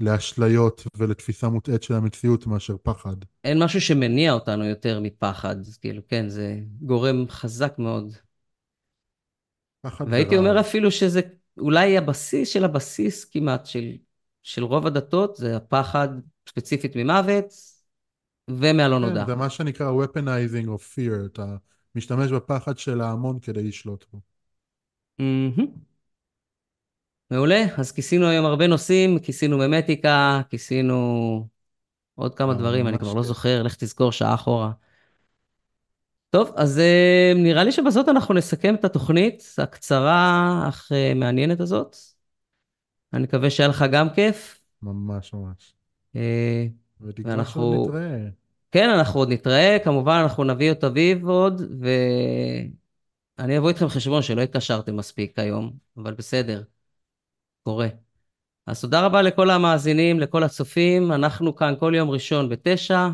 לאשליות ולתפיסה מוטעית של המציאות מאשר פחד. אין משהו שמניע אותנו יותר מפחד. כאילו, כן, זה גורם חזק מאוד. פחד והייתי. אומר אפילו שזה אולי הבסיס של הבסיס כמעט של, של רוב הדתות, זה הפחד ספציפית ממוות ומהלא כן, נודע. זה מה שנקרא weaponizing of fear, אתה משתמש בפחד של ההמון כדי לשלוט בו. מהמם. מעולה, אז כיסינו היום הרבה נושאים, כיסינו ממטיקה, כיסינו עוד כמה אה, דברים, אני כבר לא כיף. זוכר, לך תזכור שעה אחורה. טוב, אז אה, נראה לי שבזאת אנחנו נסכם את התוכנית הקצרה אך אה, מעניינת הזאת. אני מקווה שהיה לך גם כיף. ממש ממש. ותקווה ואנחנו- שעוד נתראה. כן, אנחנו עוד נתראה, כמובן אנחנו נביא את אביב עוד, ואני אבוא איתכם חשבון שלא התקשרתם מספיק היום, אבל בסדר, קורה. אז תודה רבה לכל המאזינים, לכל הצופים, אנחנו כאן כל יום ראשון בתשע,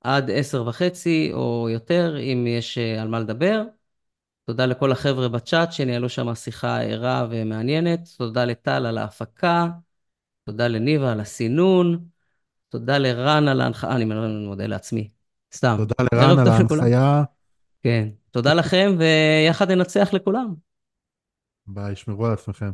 עד עשר וחצי או יותר, אם יש אה, על מה לדבר. תודה לכל החבר'ה בצ'אט שניהלו שם שיחה ערה ומעניינת, תודה לטל על ההפקה, תודה לניבה על הסינון, תודה לרן על ההנחיה, אני מודה לעצמי, סתם. תודה לרן על. ההנחיה. כן, תודה לכם, ויחד ננצח לכולם. ביי, שמרו על עצמכם.